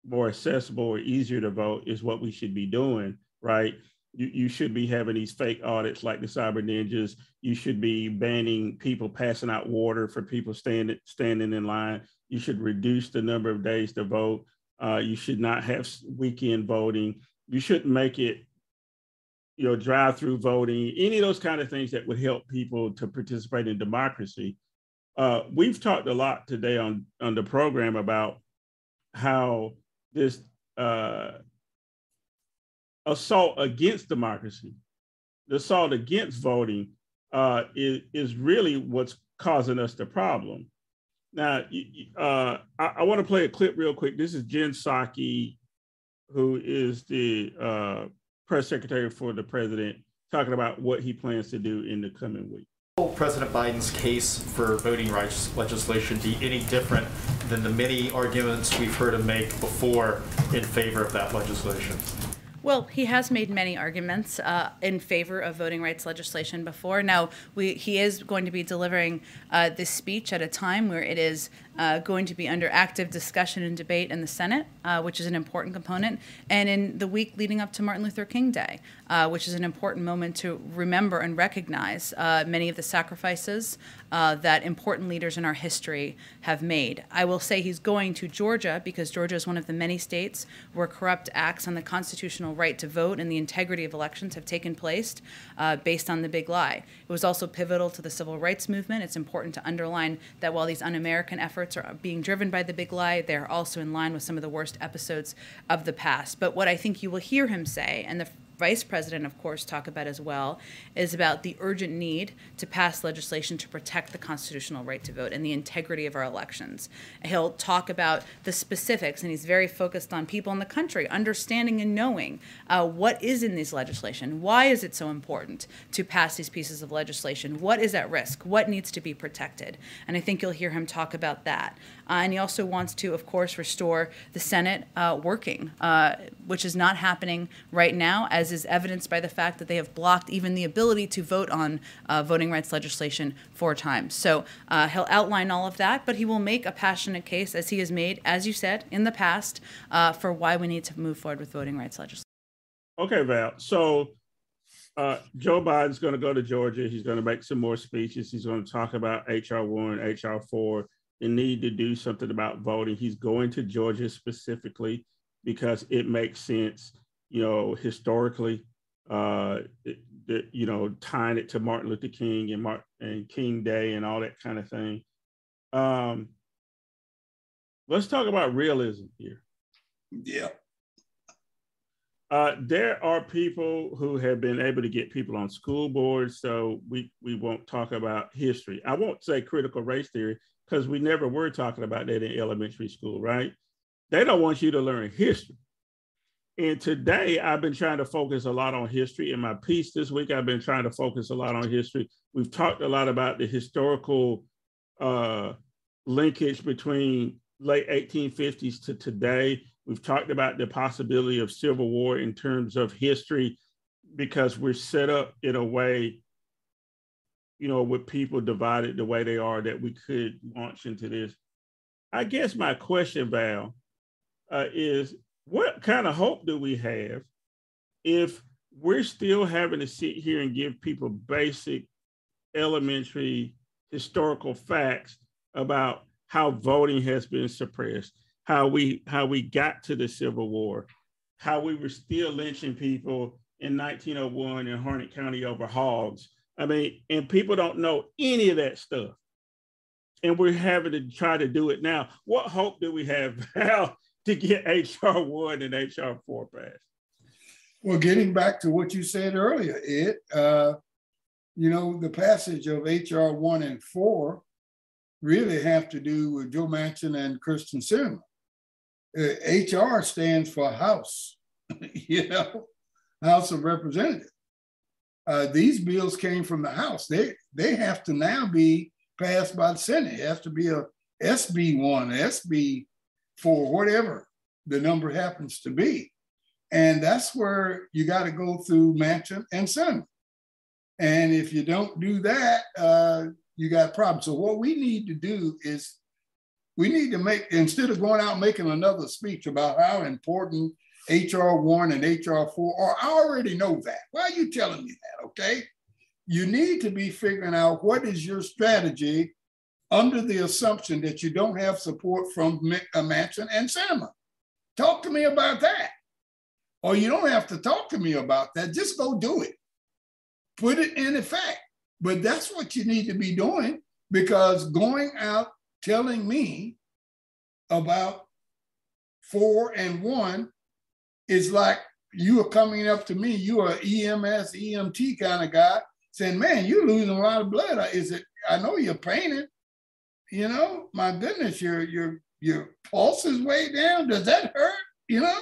more accessible or easier to vote, is what we should be doing, right? You, you should be having these fake audits like the cyber ninjas. You should be banning people passing out water for people standing standing in line. You should reduce the number of days to vote. Uh, you should not have weekend voting. You shouldn't make it, you know, drive-through voting. Any of those kind of things that would help people to participate in democracy. Uh, we've talked a lot today on on the program about how this uh, assault against democracy, the assault against voting, uh, is, is really what's causing us the problem. Now, uh, I, I want to play a clip real quick. This is Jen Psaki, who is the uh, press secretary for the president, talking about what he plans to do in the coming week. Will President Biden's case for voting rights legislation be any different than the many arguments we've heard him make before in favor of that legislation? Well, he has made many arguments uh, in favor of voting rights legislation before. Now, we, he is going to be delivering uh, this speech at a time where it is uh, going to be under active discussion and debate in the Senate, uh, which is an important component, and in the week leading up to Martin Luther King Day, uh, which is an important moment to remember and recognize uh, many of the sacrifices uh, that important leaders in our history have made. I will say he's going to Georgia because Georgia is one of the many states where corrupt acts on the constitutional right to vote and the integrity of elections have taken place uh, based on the big lie. It was also pivotal to the civil rights movement. It's important to underline that while these un American efforts are being driven by the big lie. They're also in line with some of the worst episodes of the past. But what I think you will hear him say, and the vice president, of course, talk about as well, is about the urgent need to pass legislation to protect the constitutional right to vote and the integrity of our elections. He'll talk about the specifics, and he's very focused on people in the country understanding and knowing uh, what is in this legislation. Why is it so important to pass these pieces of legislation? What is at risk? What needs to be protected? And I think you'll hear him talk about that. Uh, and he also wants to, of course, restore the Senate uh, working, uh, which is not happening right now, as is evidenced by the fact that they have blocked even the ability to vote on voting rights legislation four times. So he'll outline all of that, but he will make a passionate case, as he has made, as you said, in the past, for why we need to move forward with voting rights legislation. Okay, Val. So uh, Joe Biden's going to go to Georgia. He's going to make some more speeches. He's going to talk about HR1, HR4, and need to do something about voting. He's going to Georgia specifically because it makes sense, you know, historically, uh, it, you know, tying it to Martin Luther King and Mark and King Day and all that kind of thing. Um, let's talk about realism here. Yeah. Uh, there are people who have been able to get people on school boards, so we we won't talk about history. I won't say critical race theory because we never were talking about that in elementary school, right? They don't want you to learn history. And today I've been trying to focus a lot on history. In my piece this week, I've been trying to focus a lot on history. We've talked a lot about the historical uh, linkage between late 1850s to today We've talked about the possibility of civil war in terms of history because we're set up in a way, you know, with people divided the way they are that we could launch into this. I guess my question, Val, uh, is what kind of hope do we have if we're still having to sit here and give people basic elementary historical facts about how voting has been suppressed, how we how we got to the Civil War, how we were still lynching people in 1901 in Harnett County over hogs. I mean, and people don't know any of that stuff. And we're having to try to do it now. What hope do we have now to get HR one and HR four passed? Well, getting back to what you said earlier, Ed, uh, you know, the passage of HR one and four really have to do with Joe Manchin and Kyrsten Sinema. HR uh, stands for House, you know, House of Representatives. Uh, these bills came from the House. They they have to now be passed by the Senate. It has to be a SB one, SB four, whatever the number happens to be, and that's where you got to go through Manchin and Senate. And if you don't do that, uh, you got problems. So what we need to do is we need to make, instead of going out making another speech about how important HR one and HR four are, I already know that. Why are you telling me that? Okay. You need to be figuring out what is your strategy under the assumption that you don't have support from uh, Manchin and Sinema. Talk to me about that. Or you don't have to talk to me about that. Just go do it. Put it in effect. But that's what you need to be doing because going out telling me about four and one is like you are coming up to me, you are EMS, EMT kind of guy, saying, Man, you're losing a lot of blood. Is it, I know you're painting, you know, my goodness, your your your pulse is way down. Does that hurt? You know?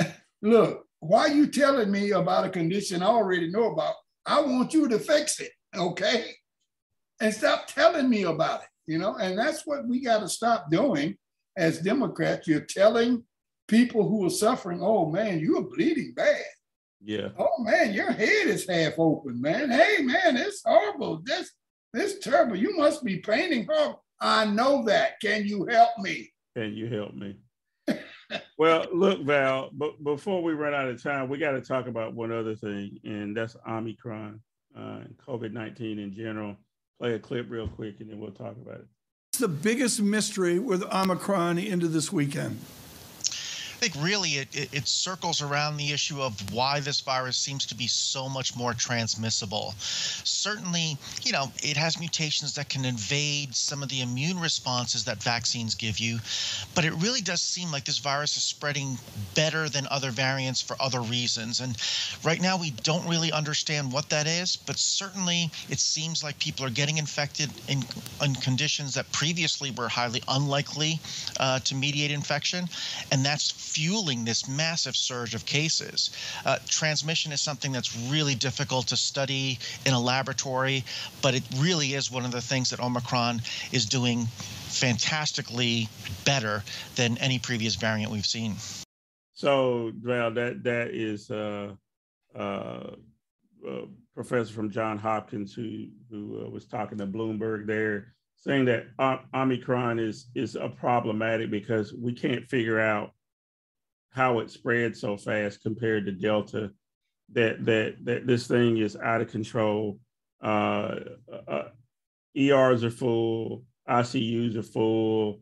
Look, why are you telling me about a condition I already know about? I want you to fix it, okay? And stop telling me about it you know, and that's what we got to stop doing as Democrats. You're telling people who are suffering, oh man, you are bleeding bad. Yeah. Oh man, your head is half open, man. Hey man, it's horrible. This this terrible. You must be painting her. I know that. Can you help me? Can you help me? well, look, Val, but before we run out of time, we got to talk about one other thing, and that's Omicron uh, and COVID 19 in general play a clip real quick and then we'll talk about it. It's the biggest mystery with Omicron into this weekend. Think really it, it, it, circles around the issue of why this virus seems to be so much more transmissible. Certainly, you know, it has mutations that can invade some of the immune responses that vaccines give you, but it really does seem like this virus is spreading better than other variants for other reasons. And right now, we don't really understand what that is, but certainly it seems like people are getting infected in, in conditions that previously were highly unlikely uh, to mediate infection, and that's fueling this massive surge of cases. Uh, transmission is something that's really difficult to study in a laboratory, but it really is one of the things that Omicron is doing fantastically better than any previous variant we've seen. So, well, that that is uh, uh, uh, professor from John Hopkins who who uh, was talking to Bloomberg there, saying that Omicron is is a problematic because we can't figure out how it spread so fast compared to Delta. That that that this thing is out of control. Uh, uh, ERs are full, ICUs are full,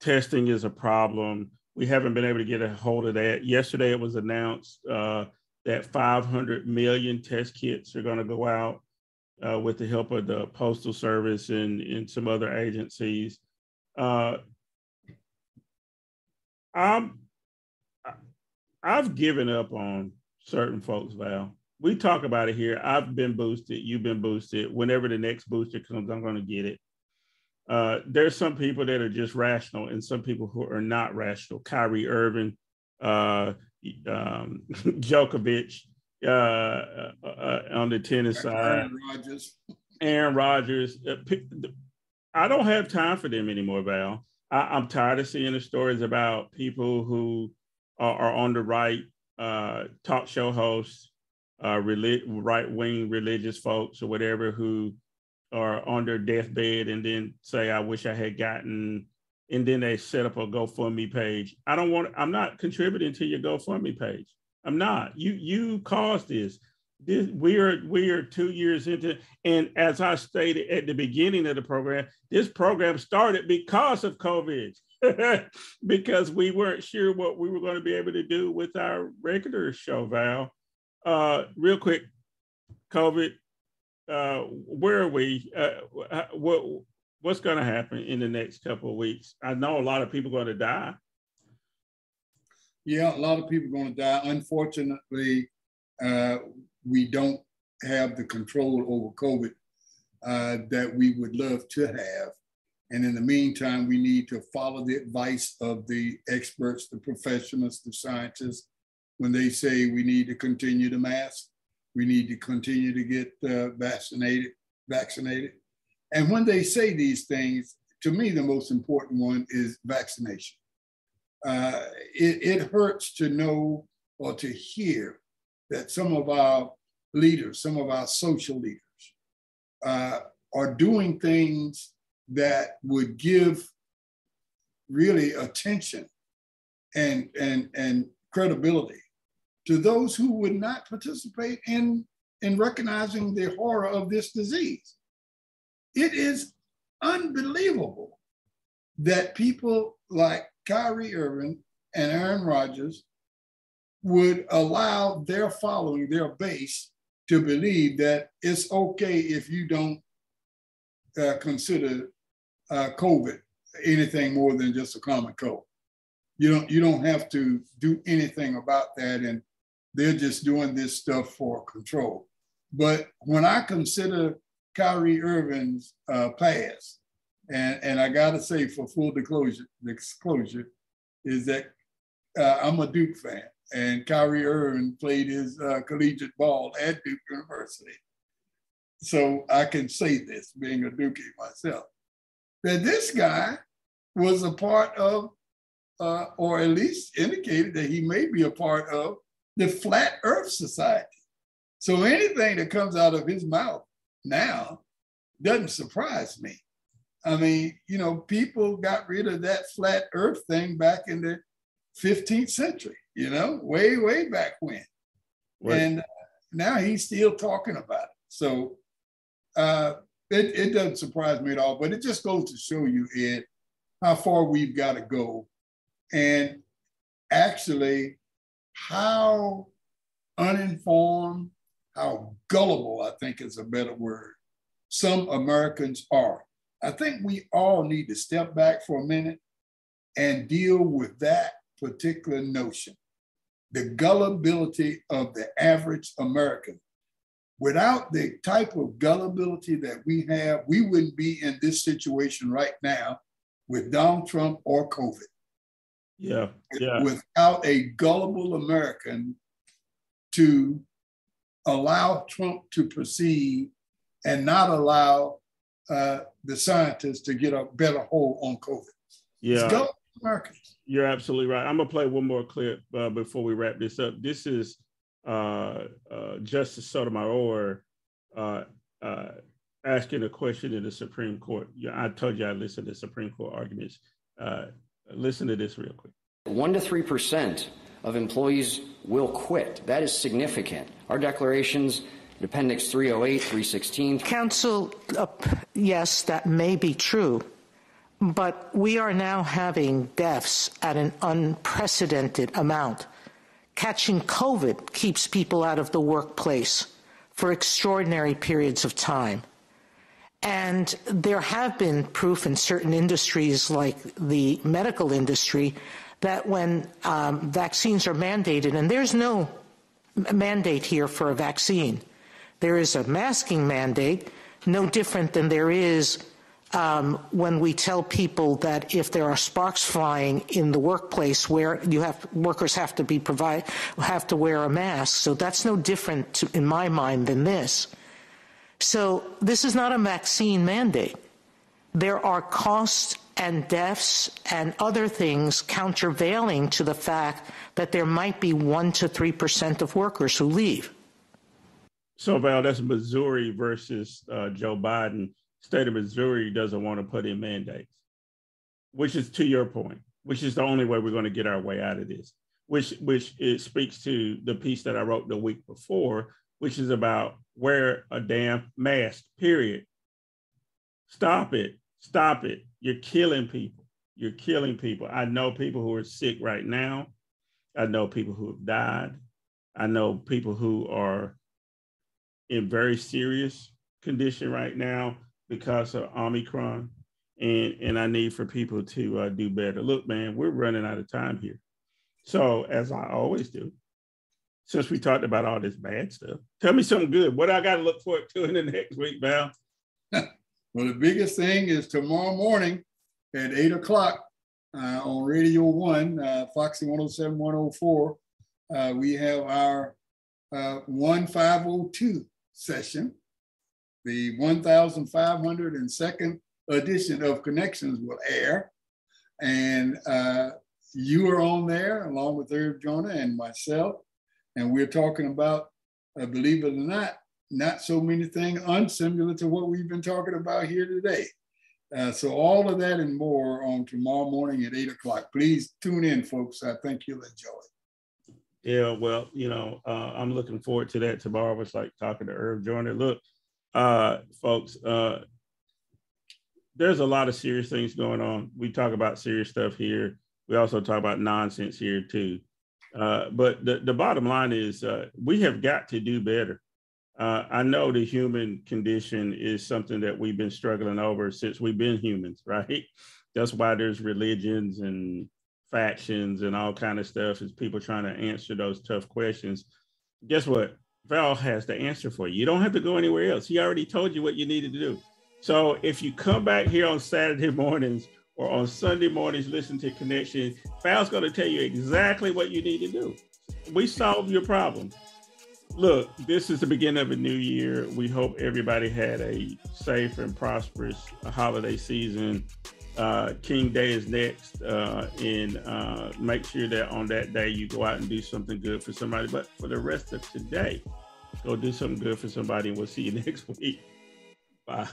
testing is a problem. We haven't been able to get a hold of that. Yesterday, it was announced uh, that 500 million test kits are going to go out uh, with the help of the Postal Service and, and some other agencies. Uh, I'm, I've given up on certain folks, Val. We talk about it here. I've been boosted. You've been boosted. Whenever the next booster comes, I'm going to get it. Uh, there's some people that are just rational and some people who are not rational. Kyrie Irving, uh, um, Djokovic uh, uh, uh, on the tennis side. Aaron Rodgers. Aaron Rodgers. Uh, I don't have time for them anymore, Val. I, am tired of seeing the stories about people who are, are on the right, uh, talk show hosts, uh, right wing religious folks or whatever who are on their deathbed and then say, I wish I had gotten and then they set up a GoFundMe page. I don't want. I'm not contributing to your GoFundMe page. I'm not. You you caused this. This we are we are two years into, and as I stated at the beginning of the program, this program started because of COVID, because we weren't sure what we were going to be able to do with our regular show. Val, uh, real quick, COVID. Uh, where are we? Uh, what what's going to happen in the next couple of weeks? I know a lot of people are going to die. Yeah, a lot of people are going to die. Unfortunately, uh, we don't have the control over COVID uh, that we would love to have. And in the meantime, we need to follow the advice of the experts, the professionals, the scientists. When they say we need to continue to mask, we need to continue to get uh, vaccinated, vaccinated. And when they say these things, to me, the most important one is vaccination. Uh, it, it hurts to know or to hear that some of our leaders, some of our social leaders, uh, are doing things that would give really attention and, and, and credibility to those who would not participate in, in recognizing the horror of this disease. It is unbelievable that people like Kyrie Irving and Aaron Rodgers would allow their following, their base, to believe that it's okay if you don't uh, consider uh, COVID anything more than just a common cold. You don't you don't have to do anything about that, and they're just doing this stuff for control. But when I consider Kyrie Irving's uh, past. And, and I got to say, for full disclosure, disclosure is that uh, I'm a Duke fan, and Kyrie Irving played his uh, collegiate ball at Duke University. So I can say this, being a Dookie myself, that this guy was a part of, uh, or at least indicated that he may be a part of, the Flat Earth Society. So anything that comes out of his mouth now doesn't surprise me. I mean, you know, people got rid of that flat earth thing back in the 15th century, you know, way, way back when. Right. And now he's still talking about it. So uh, it, it doesn't surprise me at all, but it just goes to show you, Ed, how far we've got to go. And actually how uninformed, how gullible, I think is a better word, some Americans are. I think we all need to step back for a minute and deal with that particular notion the gullibility of the average American. Without the type of gullibility that we have, we wouldn't be in this situation right now with Donald Trump or COVID. Yeah, yeah. Without a gullible American to allow Trump to proceed and not allow uh, the scientists to get a better hold on COVID. Yeah. Americans. You're absolutely right. I'm gonna play one more clip uh, before we wrap this up. This is uh, uh, Justice Sotomayor uh, uh, asking a question in the Supreme Court. Yeah, I told you I listened to Supreme Court arguments. Uh, listen to this real quick. One to three percent of employees will quit. That is significant. Our declarations Appendix 308, 316. Counsel, uh, yes, that may be true, but we are now having deaths at an unprecedented amount. Catching COVID keeps people out of the workplace for extraordinary periods of time. And there have been proof in certain industries, like the medical industry, that when um, vaccines are mandated, and there's no mandate here for a vaccine, there is a masking mandate, no different than there is um, when we tell people that if there are sparks flying in the workplace where you have workers have to be provide have to wear a mask. So that's no different to, in my mind than this. So this is not a vaccine mandate. There are costs and deaths and other things countervailing to the fact that there might be 1 to 3% of workers who leave. So, Val, that's Missouri versus uh, Joe Biden. State of Missouri doesn't want to put in mandates, which is to your point, which is the only way we're going to get our way out of this. Which, which it speaks to the piece that I wrote the week before, which is about wear a damn mask. Period. Stop it. Stop it. You're killing people. You're killing people. I know people who are sick right now. I know people who have died. I know people who are in very serious condition right now because of Omicron. And, and I need for people to uh, do better. Look, man, we're running out of time here. So, as I always do, since we talked about all this bad stuff, tell me something good. What I got to look forward to in the next week, Val? well, the biggest thing is tomorrow morning at eight o'clock uh, on Radio One, uh, Foxy 107, 104, uh, we have our uh, 1502 session. The 1502nd edition of Connections will air. And uh, you are on there along with Irv Joyner and myself. And we're talking about, uh, believe it or not, not so many things unsimilar to what we've been talking about here today. Uh, so all of that and more on tomorrow morning at eight o'clock. Please tune in, folks. I think you'll enjoy it. Yeah, well, you know, uh, I'm looking forward to that tomorrow. It's like talking to Irv Joyner. Look, uh, folks, uh, there's a lot of serious things going on. We talk about serious stuff here. We also talk about nonsense here too. Uh, but the, the bottom line is uh, we have got to do better. Uh, I know the human condition is something that we've been struggling over since we've been humans, right? That's why there's religions and factions and all kind of stuff is people trying to answer those tough questions. Guess what? Val has the answer for you. You don't have to go anywhere else. He already told you what you needed to do. So if you come back here on Saturday mornings or on Sunday mornings, listen to Connection, Val's going to tell you exactly what you need to do. We solve your problem. Look, this is the beginning of a new year. We hope everybody had a safe and prosperous holiday season uh, King Day is next, uh, and uh, make sure that on that day you go out and do something good for somebody. But for the rest of today, go do something good for somebody, and we'll see you next week. Bye.